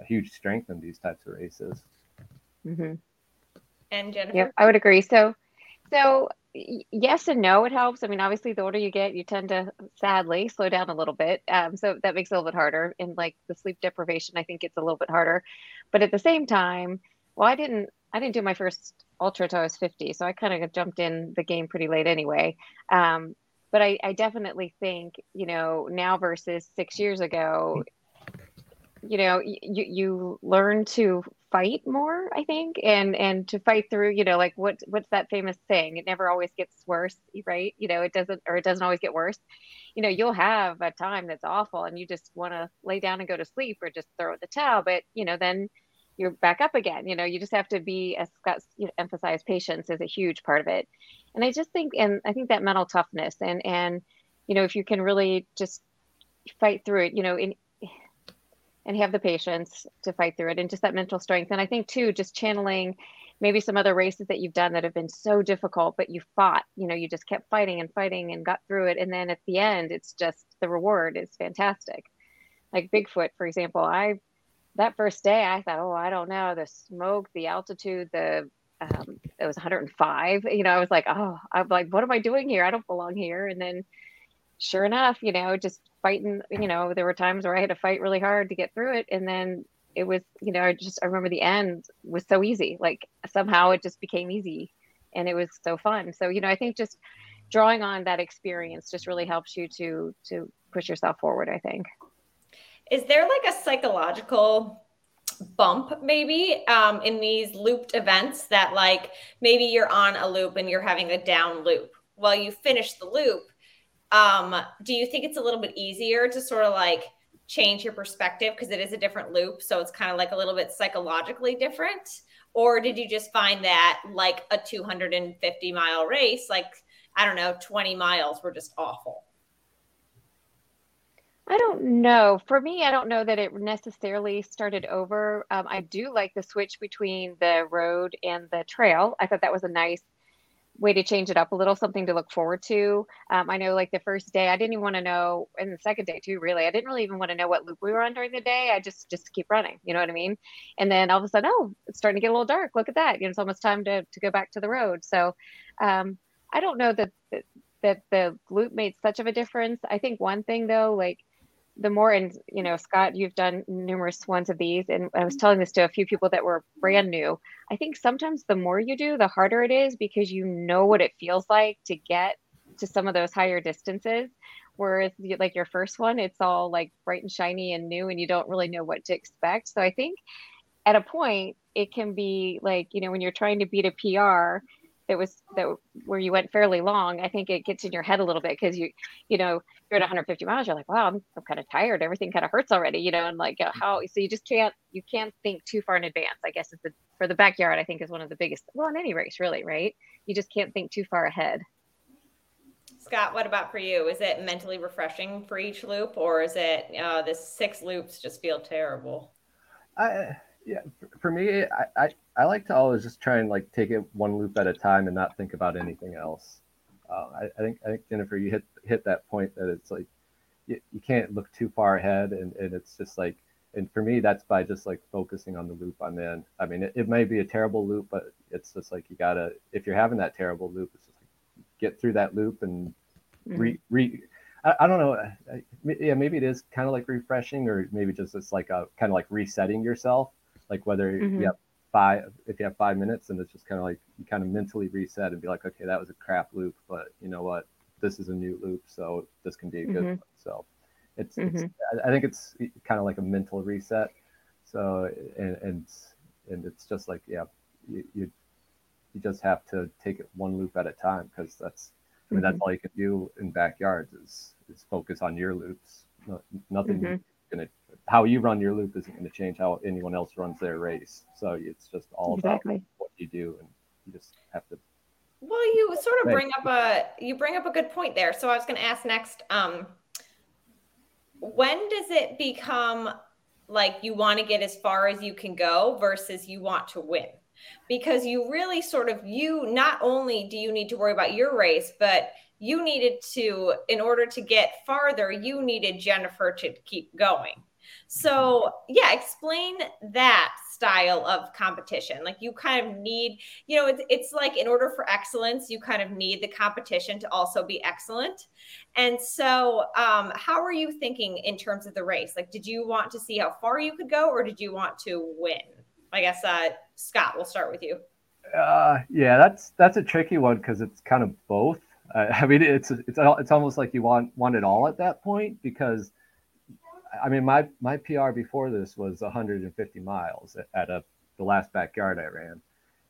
a huge strength in these types of races. hmm And Jennifer? Yep, I would agree. So, so yes and no, it helps. I mean, obviously, the older you get, you tend to sadly slow down a little bit. Um, so that makes it a little bit harder. And like the sleep deprivation, I think it's a little bit harder. But at the same time, well, I didn't, I didn't do my first ultra until I was 50, so I kind of jumped in the game pretty late anyway. Um, but I, I definitely think, you know, now versus six years ago, you know you you learn to fight more i think and and to fight through you know like what what's that famous saying? It never always gets worse right? You know it doesn't or it doesn't always get worse. You know you'll have a time that's awful and you just want to lay down and go to sleep or just throw the towel but you know then you're back up again. You know you just have to be as scott you know, emphasized patience is a huge part of it. And i just think and i think that mental toughness and and you know if you can really just fight through it you know in and have the patience to fight through it and just that mental strength. And I think too, just channeling maybe some other races that you've done that have been so difficult, but you fought, you know, you just kept fighting and fighting and got through it. And then at the end, it's just the reward is fantastic. Like Bigfoot, for example, I, that first day I thought, oh, I don't know, the smoke, the altitude, the, um, it was 105, you know, I was like, oh, I'm like, what am I doing here? I don't belong here. And then sure enough, you know, just fighting, you know, there were times where I had to fight really hard to get through it. And then it was, you know, I just, I remember the end was so easy. Like somehow it just became easy and it was so fun. So, you know, I think just drawing on that experience just really helps you to, to push yourself forward, I think. Is there like a psychological bump maybe um, in these looped events that like maybe you're on a loop and you're having a down loop? Well, you finish the loop. Um, do you think it's a little bit easier to sort of like change your perspective because it is a different loop? So it's kind of like a little bit psychologically different? Or did you just find that like a 250 mile race, like, I don't know, 20 miles were just awful? I don't know. For me, I don't know that it necessarily started over. Um, I do like the switch between the road and the trail. I thought that was a nice way to change it up a little, something to look forward to. Um, I know, like the first day, I didn't even want to know, and the second day too. Really, I didn't really even want to know what loop we were on during the day. I just just keep running. You know what I mean? And then all of a sudden, oh, it's starting to get a little dark. Look at that. You know, it's almost time to to go back to the road. So, um, I don't know that that, that the loop made such of a difference. I think one thing though, like the more and you know scott you've done numerous ones of these and i was telling this to a few people that were brand new. I think sometimes the more you do the harder it is because you know what it feels like to get to some of those higher distances. Whereas like your first one it's all like bright and shiny and new and you don't really know what to expect. So i think at a point it can be like you know when you're trying to beat a pr that was that where you went fairly long, I think it gets in your head a little bit because you you know you're at 150 miles, you're like, wow, I'm, I'm kind of tired. Everything kind of hurts already, you know, and like uh, how so you just can't you can't think too far in advance. I guess is the for the backyard. I think is one of the biggest. Well, in any race, really, right? You just can't think too far ahead. Scott, what about for you? Is it mentally refreshing for each loop, or is it uh, the six loops just feel terrible? I yeah, for me, I, I, I like to always just try and like take it one loop at a time and not think about anything else. Uh, I, I think I think Jennifer, you hit hit that point that it's like you, you can't look too far ahead, and, and it's just like and for me that's by just like focusing on the loop I'm in. I mean, it, it may be a terrible loop, but it's just like you gotta if you're having that terrible loop, it's just like get through that loop and re, re I, I don't know. I, yeah, maybe it is kind of like refreshing, or maybe just it's like a kind of like resetting yourself. Like whether Mhm. you have five, if you have five minutes, and it's just kind of like you kind of mentally reset and be like, okay, that was a crap loop, but you know what? This is a new loop, so this can be a good Mhm. one. So it's, it's Mhm. I- think it's kind of like a mental reset. So and and and it's just like yeah, you you, you just have to take it one loop at a time because that's I mean, that's all you can do in backyards is is focus on your loops. No, nothing Mhm. gonna how you run your loop isn't gonna change how anyone else runs their race. So it's just all Exactly. about what you do, and you just have to. Well, you sort of Right. bring up a you bring up a good point there. So I was going to ask next. Um, when does it become like you want to get as far as you can go versus you want to win? Because you really sort of you not only do you need to worry about your race, but you needed to in order to get farther, you needed Jennifer to keep going. So, yeah, explain that style of competition. Like you kind of need, you know, it's, it's like in order for excellence, you kind of need the competition to also be excellent. And so, um, how are you thinking in terms of the race? Like, did you want to see how far you could go or did you want to win? I guess, uh, Scott, we'll start with you. Uh, yeah, that's that's a tricky one because it's kind of both. Uh, I mean, it's it's it's almost like you want want it all at that point because, I mean, my my PR before this was 150 miles at, a the last backyard I ran.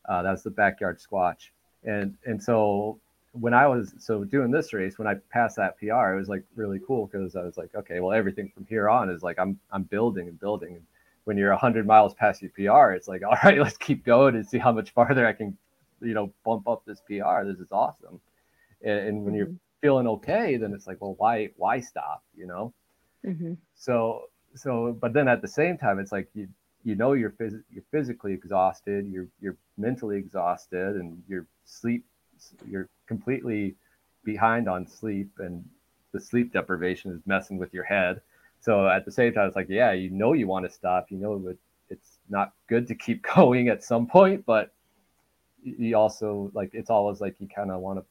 Uh, that was the backyard squatch, and and so when I was so doing this race, when I passed that PR, it was like really cool because I was like, okay, well, everything from here on is like I'm I'm building and building. And when you're 100 miles past your PR, it's like, all right, let's keep going and see how much farther I can, you know, bump up this PR. This is awesome. And, and when you're feeling okay, then it's like, well, why why stop? You know. Hmm So so, but then at the same time, it's like you you know you're phys- you're physically exhausted, you're you're mentally exhausted, and your sleep you're completely behind on sleep, and the sleep deprivation is messing with your head. So at the same time, it's like yeah, you know you want to stop, you know that it's not good to keep going at some point, but you also like it's always like you kind of want to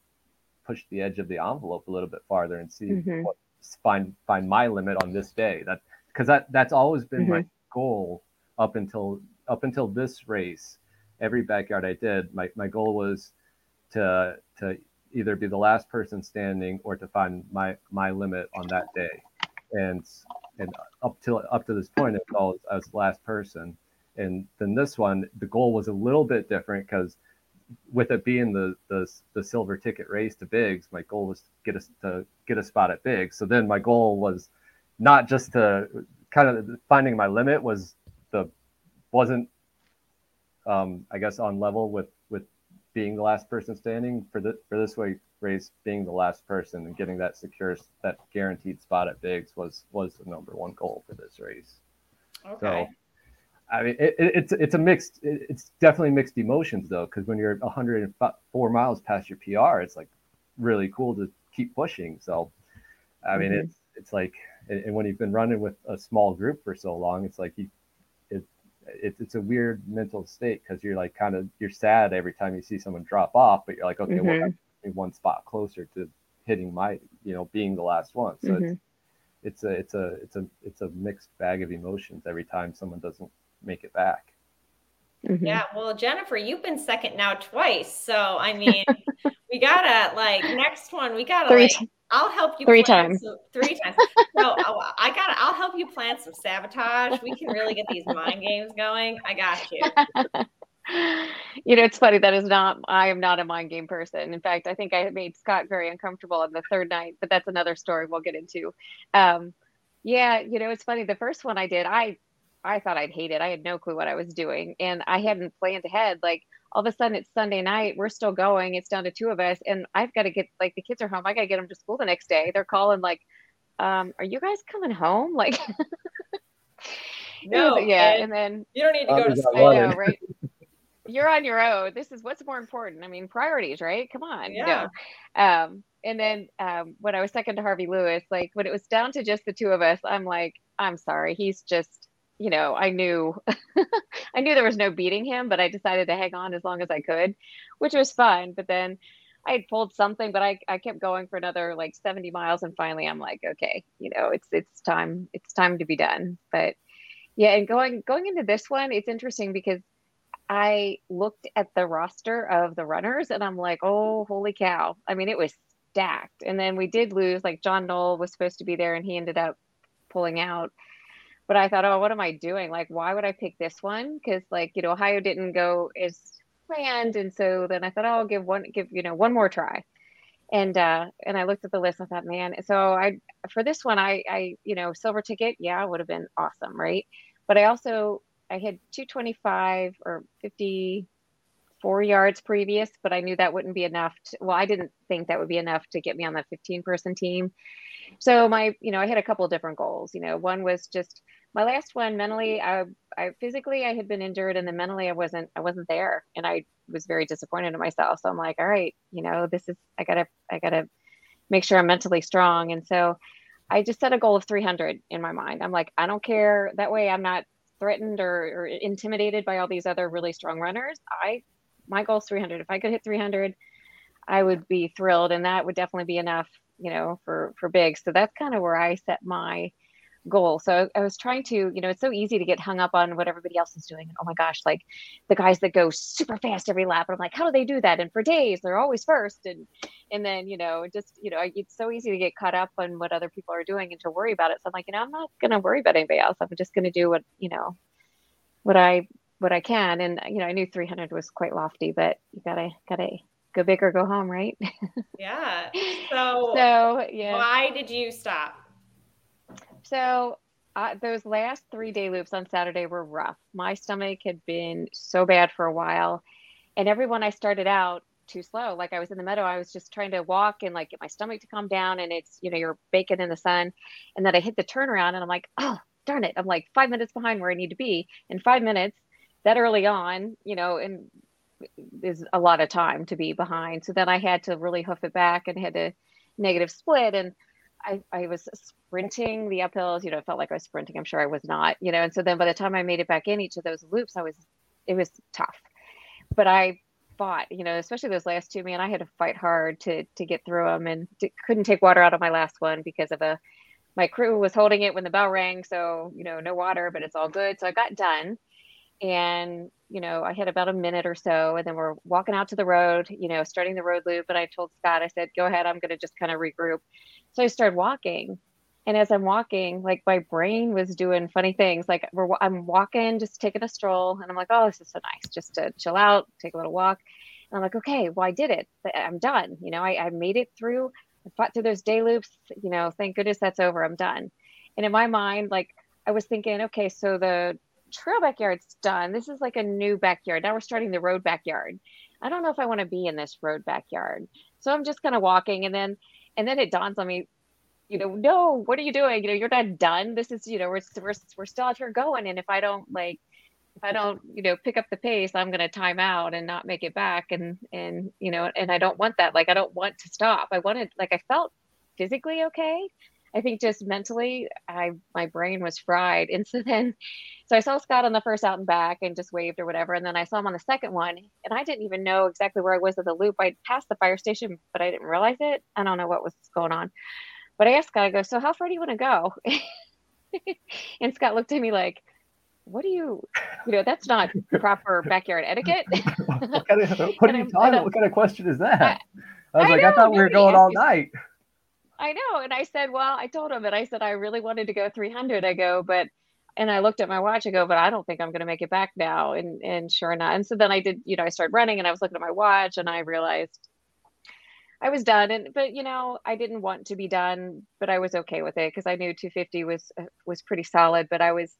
push the edge of the envelope a little bit farther and see Mhm. what find find my limit on this day. That because that that's always been my mm-hmm. goal up until up until this race. Every backyard I did, my, my goal was to to either be the last person standing or to find my my limit on that day. And and up till up to this point, it was always I was the last person. And then this one, the goal was a little bit different because with it being the, the the silver ticket race to Big's, my goal was to get us to get a spot at Big's. So then my goal was not just to kind of finding my limit was the wasn't um, I guess on level with with being the last person standing for the for this way race being the last person and getting that secure that guaranteed spot at Big's was was the number one goal for this race. Okay. So, I mean, it, it, it's it's a mixed. It, it's definitely mixed emotions though, because when you're 104 miles past your PR, it's like really cool to keep pushing. So, I mean, Mhm. it's it's like, and when you've been running with a small group for so long, it's like you, it, it it's a weird mental state because you're like kind of you're sad every time you see someone drop off, but you're like, okay, well, Mhm. that's me one spot closer to hitting my, you know, being the last one. So it's Mhm. it's a it's a it's a it's a mixed bag of emotions every time someone doesn't make it back. Mhm. Yeah, well, Jennifer, you've been second now twice. So, I mean, we gotta like next one, we gotta Three like, ti- I'll help you three times. some- three times. No, I I gotta, I'll help you plan some sabotage. We can really get these mind games going. I got you. you know, it's funny. That is not, I am not a mind game person. In fact, I think I made Scott very uncomfortable on the third night, but that's another story we'll get into. Um, yeah, you know, it's funny. The first one I did, I, I thought I'd hate it. I had no clue what I was doing, and I hadn't planned ahead. Like all of a sudden, it's Sunday night. We're still going. It's down to two of us, and I've got to get like the kids are home. I got to get them to school the next day. They're calling like, um, "Are you guys coming home?" Like, No, yeah. and And then you don't need to go to school. I know, right? You're on your own. This is what's more important. I mean, priorities, right? Come on. you Yeah. know. Um, and then um, when I was second to Harvey Lewis, like when it was down to just the two of us, I'm like, I'm sorry. He's just, you know, I knew, I knew there was no beating him, but I decided to hang on as long as I could, which was fun. But then I had pulled something, but I, I kept going for another like 70 miles, and finally I'm like, okay, you know, it's it's time, it's time to be done. But yeah, and going going into this one, it's interesting because I looked at the roster of the runners and I'm like, oh, holy cow. I mean, it was stacked. And then we did lose, like John Knoll was supposed to be there and he ended up pulling out. But I thought, oh, what am I doing? Like, why would I pick this one? Because like, you know, Ohio didn't go as planned. And so then I thought, oh, I'll give one, give, you know, one more try. And uh, and I looked at the list. I thought, man. So I for this one, I I you know silver ticket, yeah, would have been awesome, right? But I also I had 225 or 54 yards previous, but I knew that wouldn't be enough. To, well, I didn't think that would be enough to get me on the 15 person team. So my, you know, I had a couple of different goals. You know, one was just my last one mentally. I, I physically I had been injured, and then mentally I wasn't. I wasn't there, and I was very disappointed in myself. So I'm like, all right, you know, this is. I gotta. I gotta make sure I'm mentally strong, and so. I just set a goal of 300 in my mind. I'm like, I don't care. That way, I'm not threatened or, or intimidated by all these other really strong runners. I my goal is 300. If I could hit 300, I would be thrilled, and that would definitely be enough, you know, for for big. So that's kind of where I set my goal. So I was trying to, you know, it's so easy to get hung up on what everybody else is doing. And oh my gosh, like the guys that go super fast every lap. And I'm like, how do they do that? And for days, they're always first. And and then, you know, just, you know, it's so easy to get caught up on what other people are doing and to worry about it. So I'm like, you know, I'm not gonna worry about anybody else. I'm just gonna do what, you know, what I what I can. And you know, I knew 300 was quite lofty, but you gotta gotta go big or go home, right? Yeah. So, so yeah. why did you stop? So uh, those last three day loops on Saturday were rough. My stomach had been so bad for a while, and everyone I started out too slow. Like I was in the meadow, I was just trying to walk and like get my stomach to calm down, and it's you know you're baking in the sun, and then I hit the turnaround, and I'm like, oh darn it, I'm like five minutes behind where I need to be in five minutes. That early on, you know, and is a lot of time to be behind. So then I had to really hoof it back and had to negative split and I, I was sprinting the uphills, you know, it felt like I was sprinting. I'm sure I was not, you know, and so then by the time I made it back in each of those loops, I was, it was tough. But I fought, you know, especially those last two, man, I had to fight hard to to get through them and t- couldn't take water out of my last one because of a, my crew was holding it when the bell rang. So, you know, no water, but it's all good. So I got done and you know i had about a minute or so and then we're walking out to the road you know starting the road loop and i told scott i said go ahead i'm going to just kind of regroup so i started walking and as i'm walking like my brain was doing funny things like we're, i'm walking just taking a stroll and i'm like oh this is so nice just to chill out take a little walk and i'm like okay well i did it i'm done you know i, I made it through i fought through those day loops you know thank goodness that's over i'm done and in my mind like i was thinking okay so the trail backyard's done. This is like a new backyard. Now we're starting the road backyard. I don't know if I want to be in this road backyard. So I'm just kind of walking and then and then it dawns on me, you know, no, what are you doing? You know, you're not done. This is, you know, we're we're we're still out here going and if I don't like if I don't, you know, pick up the pace, I'm going to time out and not make it back and and you know, and I don't want that. Like I don't want to stop. I wanted like I felt physically okay. I think just mentally, I my brain was fried. And so then, so I saw Scott on the first out and back and just waved or whatever. And then I saw him on the second one, and I didn't even know exactly where I was at the loop. I passed the fire station, but I didn't realize it. I don't know what was going on. But I asked Scott, I go, so how far do you want to go? and Scott looked at me like, what do you, you know, that's not proper backyard etiquette. what, kind of, what are you talking? What kind of question is that? I, I was like, I thought we were going all night. I know. And I said, well, I told him, and I said, I really wanted to go 300. I go, but and I looked at my watch. I go, but I don't think I'm going to make it back now. And and sure enough, and so then I did. You know, I started running, and I was looking at my watch, and I realized I was done. And but you know, I didn't want to be done, but I was okay with it because I knew 250 was uh, was pretty solid. But I was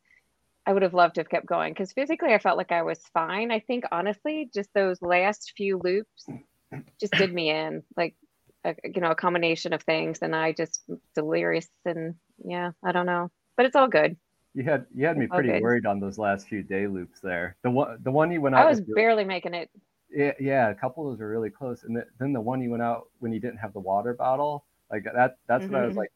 I would have loved to have kept going because physically I felt like I was fine. I think honestly, just those last few loops just did me in, like a, you know, a combination of things, and I just delirious and yeah, I don't know, but it's all good. You had you had me pretty worried on those last few day loops there. The one the one you went out. I was barely making it. yeah, yeah, a couple of those were really close, and the, then the one you went out when you didn't have the water bottle, like that. That's what I was Mhm. like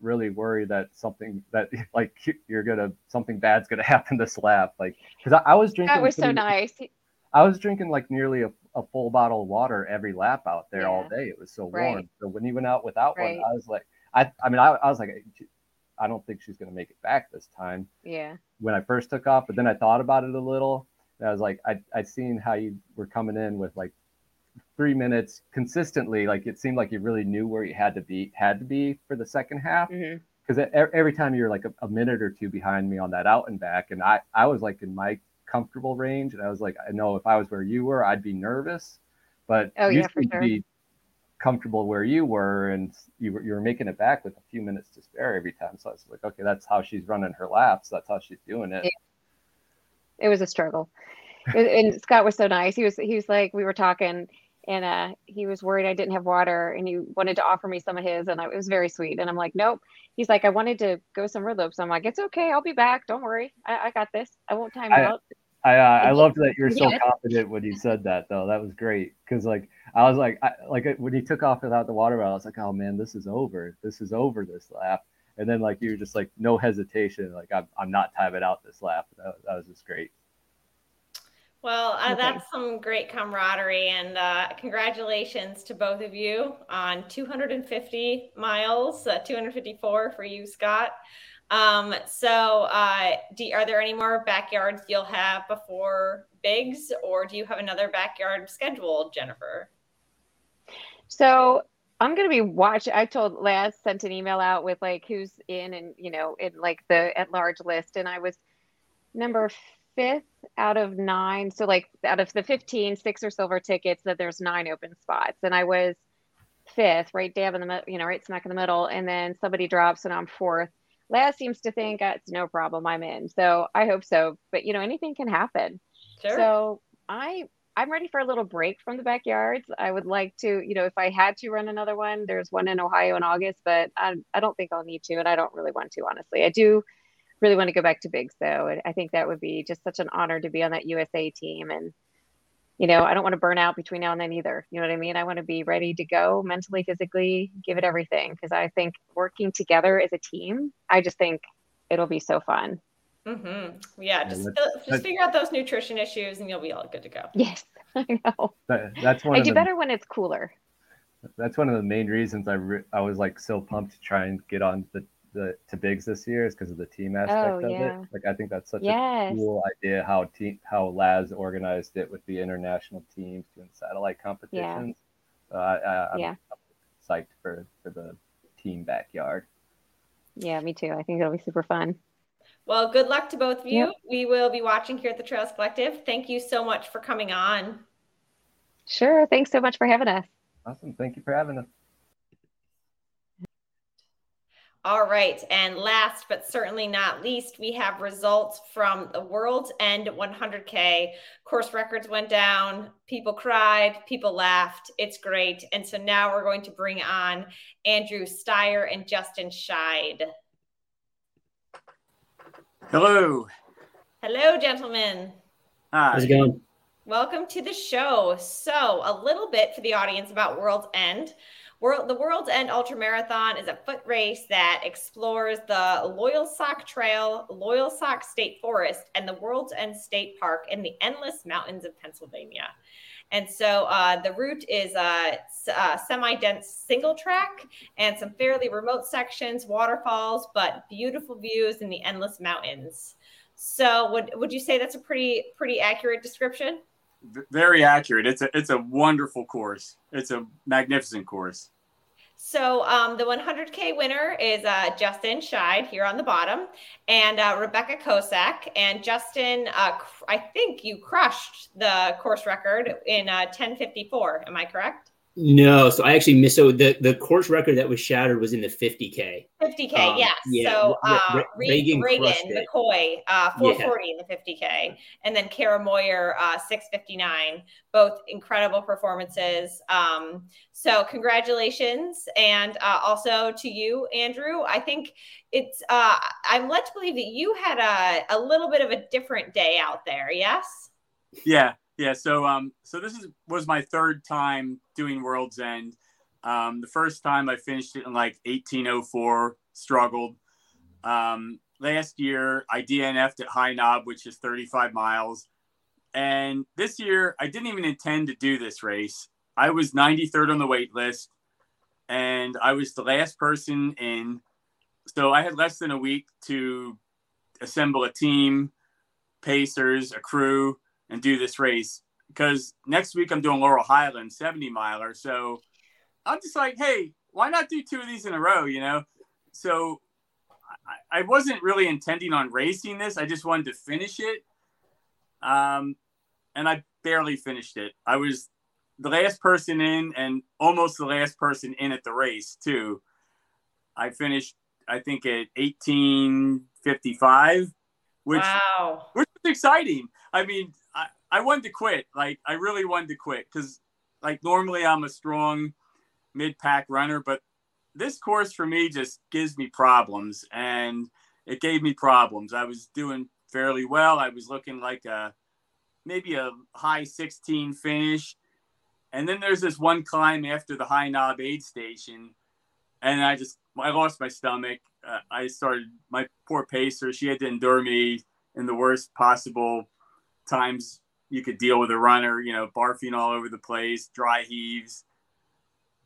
really worried that something that like you're gonna something bad's gonna happen this lap, like because I, I was drinking. That was so nice. I was drinking like nearly a, a full bottle of water every lap out there all day. It was so warm. Right. So when he went out without Right. one, I was like, I, I mean, I, I was like, I don't think she's gonna make it back this time Yeah. when I first took off, but then I thought about it a little. And I was like, I I seen how you were coming in with like three minutes consistently. Like it seemed like you really knew where you had to be had to be for the second half. Mm-hmm. Because every time you're like a, a minute or two behind me on that out and back, and I I was like in my comfortable range, and I was like, I know if I was where you were, I'd be nervous, but Oh, you yeah, seemed to sure. be comfortable where you were, and you were you were making it back with a few minutes to spare every time. So I was like, okay, that's how she's running her laps. That's how she's doing it. Yeah. It was a struggle. and, and Scott was so nice. He was he was like we were talking and uh he was worried I didn't have water and he wanted to offer me some of his and I, it was very sweet. And I'm like, nope. He's like, I wanted to go some road loops. I'm like, it's okay. I'll be back. Don't worry. I, I got this. I won't time I- out. I uh, I loved that you're so Yeah. confident when you said that though. That was great because like I was like I, like when he took off without the water bottle, I was like, oh man, this is over. This is over this lap. And then like you were just like no hesitation, like I'm I'm not timing out this lap. That, that was just great. Well, uh, that's some great camaraderie, and uh, congratulations to both of you on 250 miles, uh, 254 for you, Scott. Um, so, uh, do, are there any more backyards you'll have before Bigs, or do you have another backyard scheduled, Jennifer? So I'm gonna be watching. I told Laz sent an email out with like who's in and you know in like the at large list, and I was number fifth out of nine. So like out of the 15, six are silver tickets. That there's nine open spots, and I was fifth, right dab in the middle, you know, right smack in the middle. And then somebody drops, and I'm fourth. Laz seems to think uh, it's no problem. I'm in, so I hope so. But you know, anything can happen. Sure. So I I'm ready for a little break from the backyards. I would like to, you know, if I had to run another one, there's one in Ohio in August, but I, I don't think I'll need to, and I don't really want to, honestly. I do really want to go back to Bigs, though. and I think that would be just such an honor to be on that USA team. And, you know, I don't want to burn out between now and then either. You know what I mean? I want to be ready to go mentally, physically, give it everything, because I think working together as a team, I just think it'll be so fun. Mm-hmm. Yeah, just let's- just let's- figure out those nutrition issues, and you'll be all good to go. Yes, I know. That, that's one I of do the better when it's cooler. that's one of the main reasons I re- I was like so pumped to try and get on the the to bigs this year is because of the team aspect Oh, of yeah. it. Like I think that's such a cool idea how team how Laz organized it with the international teams doing satellite competitions. So I, I, I'm Yeah. psyched for for the team backyard. Yeah, me too. I think it'll be super fun. Well, good luck to both of you. Yep. We will be watching here at the Trails Collective. Thank you so much for coming on. Sure. Thanks so much for having us. Awesome. Thank you for having us. All right. And last but certainly not least, we have results from the World's End 100K. Course records went down. People cried. People laughed. It's great. And so now we're going to bring on Andrew Steyer and Justin Scheid. Hello. Hello, gentlemen. Hi. How's it going? Welcome to the show. So, a little bit for the audience about World's End. World, the World's End Ultra Marathon is a foot race that explores the Loyalsock Trail, Loyalsock State Forest, and the World's End State Park in the endless mountains of Pennsylvania. And so uh, the route is a, a semi dense single track and some fairly remote sections, waterfalls, but beautiful views in the endless mountains. So, would, would you say that's a pretty pretty accurate description? Very accurate. It's a it's a wonderful course. It's a magnificent course. So um, the 100K winner is uh, Justin Scheid here on the bottom, and uh, Rebecca Kosak. And Justin, uh, I think you crushed the course record in 10:54. Am I correct? No, so I actually missed. So the the course record that was shattered was in the 50k. 50k, um, yes. Yeah, so uh, Reagan, Reagan McCoy, uh, 440 yeah. in the 50k, and then Kara Moyer, uh, 659. Both incredible performances. Um, so congratulations, and uh, also to you, Andrew. I think it's. Uh, I'm led to believe that you had a a little bit of a different day out there. Yes. Yeah, yeah, so um, so this is was my third time doing World's End. Um, the first time I finished it in like 1804, struggled. Um, last year I DNF'd at High Knob, which is 35 miles, and this year I didn't even intend to do this race. I was 93rd on the wait list, and I was the last person in. So I had less than a week to assemble a team, pacers, a crew and do this race because next week I'm doing Laurel Highland 70 miler. So I'm just like, hey, why not do two of these in a row, you know? So I, I wasn't really intending on racing this. I just wanted to finish it. Um, and I barely finished it. I was the last person in and almost the last person in at the race, too. I finished, I think, at 1855, which, wow. which was exciting. I mean, I, wanted to quit. Like I really wanted to quit because like normally I'm a strong mid pack runner, but this course for me just gives me problems and it gave me problems. I was doing fairly well. I was looking like a maybe a high 16 finish. And then there's this one climb after the high knob aid station. And I just, I lost my stomach. Uh, I started, my poor pacer, she had to endure me in the worst possible times you could deal with a runner, you know, barfing all over the place, dry heaves.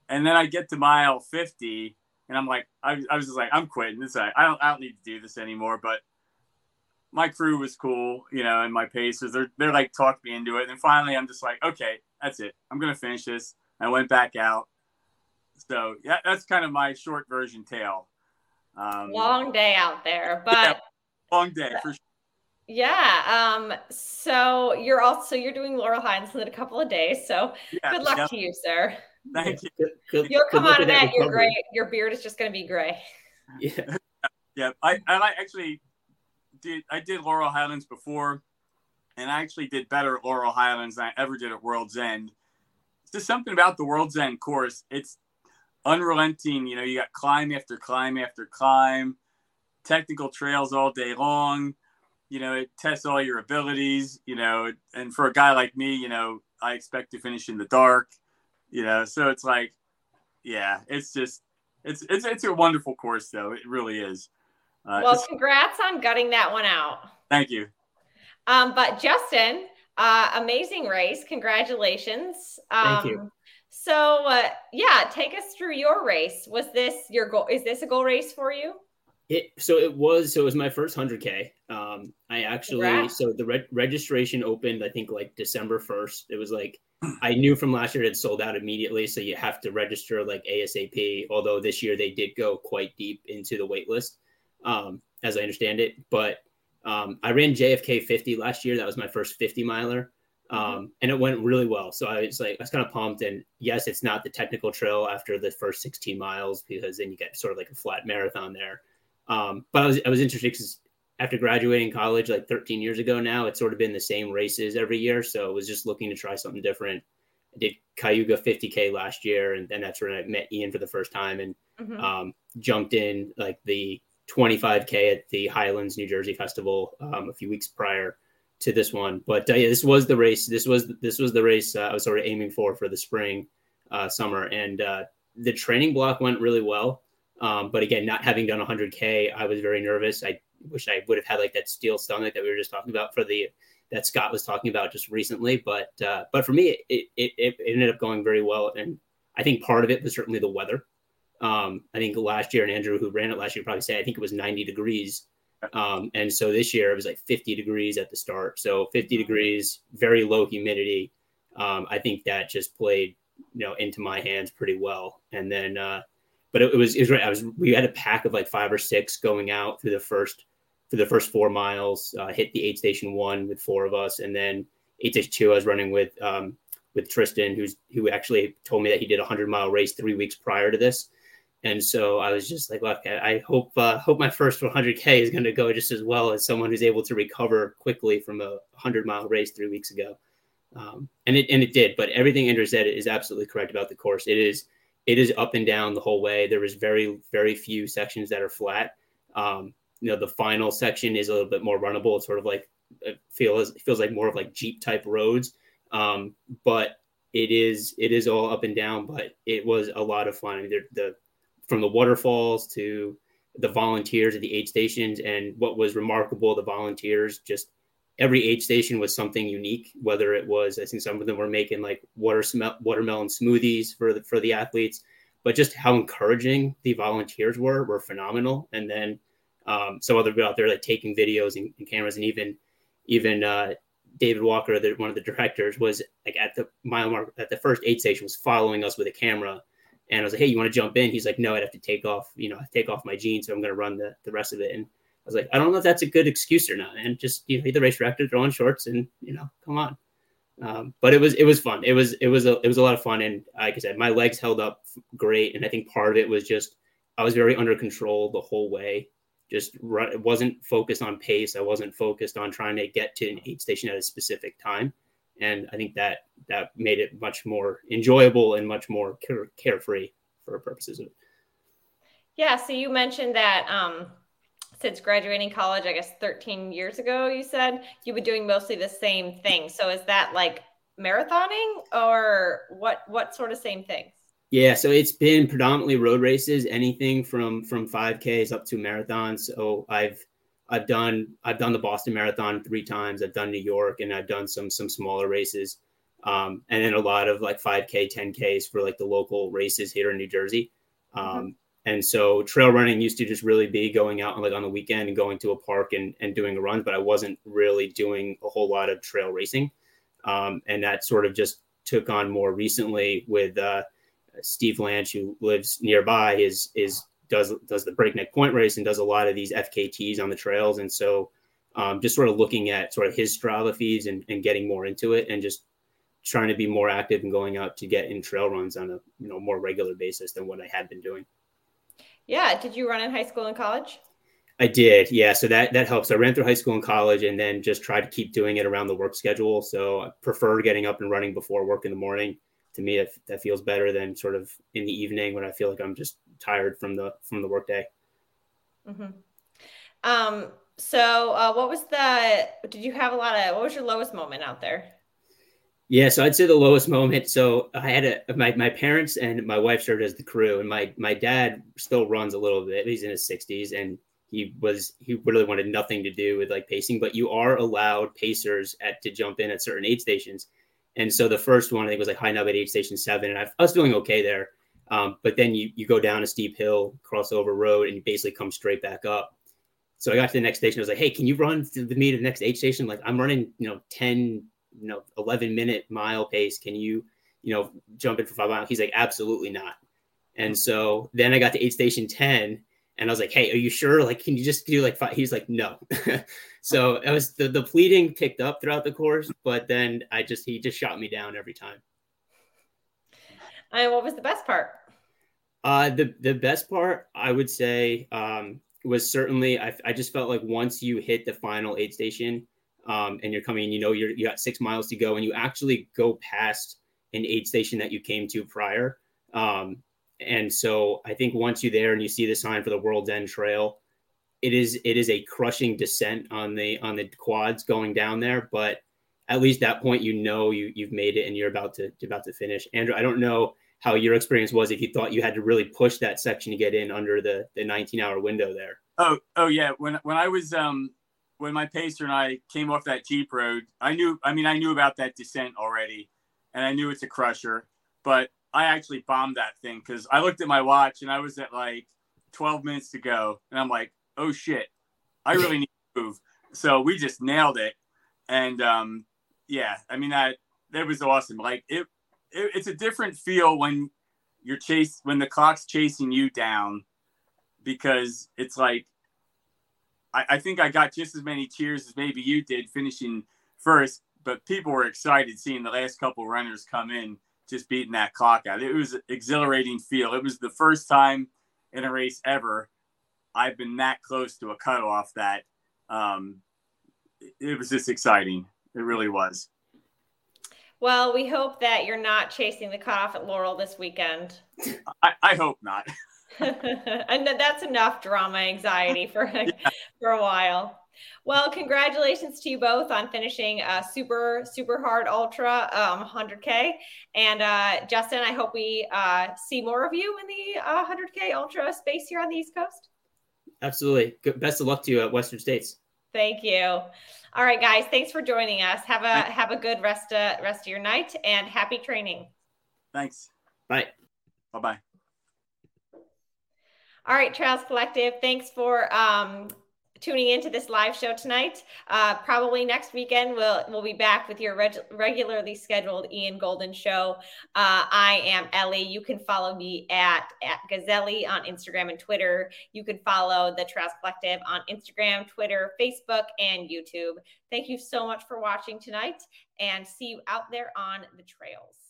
And then I get to mile 50 and I'm like, I, I was just like, I'm quitting this. I don't, I don't need to do this anymore. But my crew was cool, you know, and my pacers, they're, they're like, talked me into it. And finally I'm just like, okay, that's it. I'm going to finish this. I went back out. So yeah, that's kind of my short version tale. Um, long day out there, but yeah, long day for sure. Yeah. Um, so you're also you're doing Laurel Highlands in a couple of days. So yeah, good luck yeah. to you, sir. Thank you. Good, You'll come out of that. You're gray. Your beard is just going to be gray. Yeah. Yeah. I I actually did. I did Laurel Highlands before, and I actually did better at Laurel Highlands than I ever did at World's End. It's just something about the World's End course. It's unrelenting. You know, you got climb after climb after climb, technical trails all day long you know, it tests all your abilities, you know, and for a guy like me, you know, I expect to finish in the dark, you know, so it's like, yeah, it's just, it's, it's, it's a wonderful course though. It really is. Uh, well, congrats on gutting that one out. Thank you. Um, but Justin, uh, amazing race. Congratulations. Um, Thank you. So, uh, yeah, take us through your race. Was this your goal? Is this a goal race for you? It so it was so it was my first hundred k. Um, I actually Congrats. so the re- registration opened I think like December first. It was like I knew from last year it had sold out immediately, so you have to register like ASAP. Although this year they did go quite deep into the wait list, um, as I understand it. But um, I ran JFK 50 last year. That was my first 50 miler. Mm-hmm. Um, and it went really well. So I was like, I was kind of pumped. And yes, it's not the technical trail after the first 16 miles because then you get sort of like a flat marathon there. Um, but I was I was interested because after graduating college like 13 years ago now, it's sort of been the same races every year. So I was just looking to try something different. I did Cayuga 50k last year, and then that's when I met Ian for the first time and mm-hmm. um, jumped in like the 25k at the Highlands New Jersey Festival um, a few weeks prior to this one. But uh, yeah, this was the race. This was this was the race uh, I was sort of aiming for for the spring, uh, summer, and uh, the training block went really well. Um, but again, not having done 100K, I was very nervous. I wish I would have had like that steel stomach that we were just talking about for the that Scott was talking about just recently. But uh, but for me, it, it, it ended up going very well, and I think part of it was certainly the weather. Um, I think last year, and Andrew, who ran it last year, probably said I think it was 90 degrees. Um, and so this year it was like 50 degrees at the start. So 50 degrees, very low humidity. Um, I think that just played, you know, into my hands pretty well. And then, uh, but it, it was it was great. I was we had a pack of like five or six going out through the first for the first four miles. Uh, hit the aid station one with four of us, and then aid station two I was running with um, with Tristan, who's who actually told me that he did a hundred mile race three weeks prior to this. And so I was just like, look, I hope uh, hope my first 100k is going to go just as well as someone who's able to recover quickly from a 100 mile race three weeks ago. Um, and it and it did. But everything Andrew said is absolutely correct about the course. It is it is up and down the whole way. There is very very few sections that are flat. Um, you know, the final section is a little bit more runnable. It's sort of like it feels it feels like more of like jeep type roads. Um, but it is it is all up and down. But it was a lot of fun. I mean, the from the waterfalls to the volunteers at the aid stations. And what was remarkable, the volunteers just every aid station was something unique. Whether it was, I think some of them were making like water watermelon smoothies for the for the athletes, but just how encouraging the volunteers were were phenomenal. And then um, some other people out there like taking videos and, and cameras, and even even uh, David Walker, the, one of the directors, was like at the mile mark at the first aid station was following us with a camera and I was like, hey, you want to jump in? He's like, no, I'd have to take off, you know, take off my jeans. So I'm going to run the, the rest of it. And I was like, I don't know if that's a good excuse or not. And just, you know, be the race director, throw on shorts and, you know, come on. Um, but it was, it was fun. It was, it was, a, it was a lot of fun. And like I said, my legs held up great. And I think part of it was just, I was very under control the whole way. Just run, wasn't focused on pace. I wasn't focused on trying to get to an aid station at a specific time and I think that that made it much more enjoyable and much more care, carefree for purposes of it. Yeah. So you mentioned that um, since graduating college, I guess 13 years ago, you said you've been doing mostly the same thing. So is that like marathoning or what? What sort of same things? Yeah, so it's been predominantly road races, anything from from 5Ks up to marathons. So I've I've done I've done the Boston Marathon three times. I've done New York, and I've done some some smaller races, um, and then a lot of like 5K, 10Ks for like the local races here in New Jersey. Um, mm-hmm. And so trail running used to just really be going out like on the weekend and going to a park and, and doing a run, but I wasn't really doing a whole lot of trail racing. Um, and that sort of just took on more recently with uh, Steve Lanch, who lives nearby, is is does does the breakneck point race and does a lot of these FKTs on the trails. And so um, just sort of looking at sort of his Strava feeds and, and getting more into it and just trying to be more active and going out to get in trail runs on a you know more regular basis than what I had been doing. Yeah. Did you run in high school and college? I did. Yeah. So that that helps. I ran through high school and college and then just tried to keep doing it around the work schedule. So I prefer getting up and running before work in the morning. To me, that, that feels better than sort of in the evening when I feel like I'm just tired from the from the workday. Mm-hmm. Um. So, uh, what was the? Did you have a lot of? What was your lowest moment out there? Yeah, so I'd say the lowest moment. So I had a my my parents and my wife served as the crew, and my my dad still runs a little bit. He's in his sixties, and he was he really wanted nothing to do with like pacing. But you are allowed pacers at to jump in at certain aid stations, and so the first one I think was like high knob at aid station seven, and I, I was doing okay there. Um, but then you you go down a steep hill, cross over road, and you basically come straight back up. So I got to the next station. I was like, "Hey, can you run to the me to the next aid station? Like I'm running, you know, ten, you know, eleven minute mile pace. Can you, you know, jump in for five miles?" He's like, "Absolutely not." And so then I got to aid station ten, and I was like, "Hey, are you sure? Like, can you just do like five? He's like, "No." so it was the the pleading picked up throughout the course, but then I just he just shot me down every time. And what was the best part? Uh, the the best part I would say um, was certainly I, I just felt like once you hit the final aid station um, and you're coming, you know, you're you got six miles to go, and you actually go past an aid station that you came to prior. Um, and so I think once you're there and you see the sign for the World's End Trail, it is it is a crushing descent on the on the quads going down there, but at least that point you know you you've made it and you're about to about to finish. Andrew, I don't know how your experience was if you thought you had to really push that section to get in under the the 19 hour window there. Oh, oh yeah. When when I was um when my pacer and I came off that Jeep road, I knew I mean I knew about that descent already and I knew it's a crusher, but I actually bombed that thing cuz I looked at my watch and I was at like 12 minutes to go and I'm like, "Oh shit. I really need to move." So we just nailed it. And um yeah, I mean that that was awesome. Like it it, it's a different feel when you're chased, when the clock's chasing you down because it's like I, I think I got just as many cheers as maybe you did finishing first, but people were excited seeing the last couple runners come in just beating that clock out. It was an exhilarating feel. It was the first time in a race ever I've been that close to a cutoff that um, it was just exciting. It really was. Well, we hope that you're not chasing the cutoff at Laurel this weekend. I, I hope not. and that's enough drama anxiety for yeah. for a while. Well, congratulations to you both on finishing a super super hard ultra um, 100k. And uh, Justin, I hope we uh, see more of you in the uh, 100k ultra space here on the East Coast. Absolutely. Good, best of luck to you at Western States. Thank you. All right, guys. Thanks for joining us. Have a have a good rest uh, rest of your night and happy training. Thanks. Bye. Bye bye. All right, Trails Collective. Thanks for um, tuning into this live show tonight. Uh, probably next weekend we'll we'll be back with your reg- regularly scheduled Ian Golden show. Uh, I am Ellie. You can follow me at at Gazelli on Instagram and Twitter. You can follow the Trails Collective on Instagram, Twitter, Facebook, and YouTube. Thank you so much for watching tonight, and see you out there on the trails.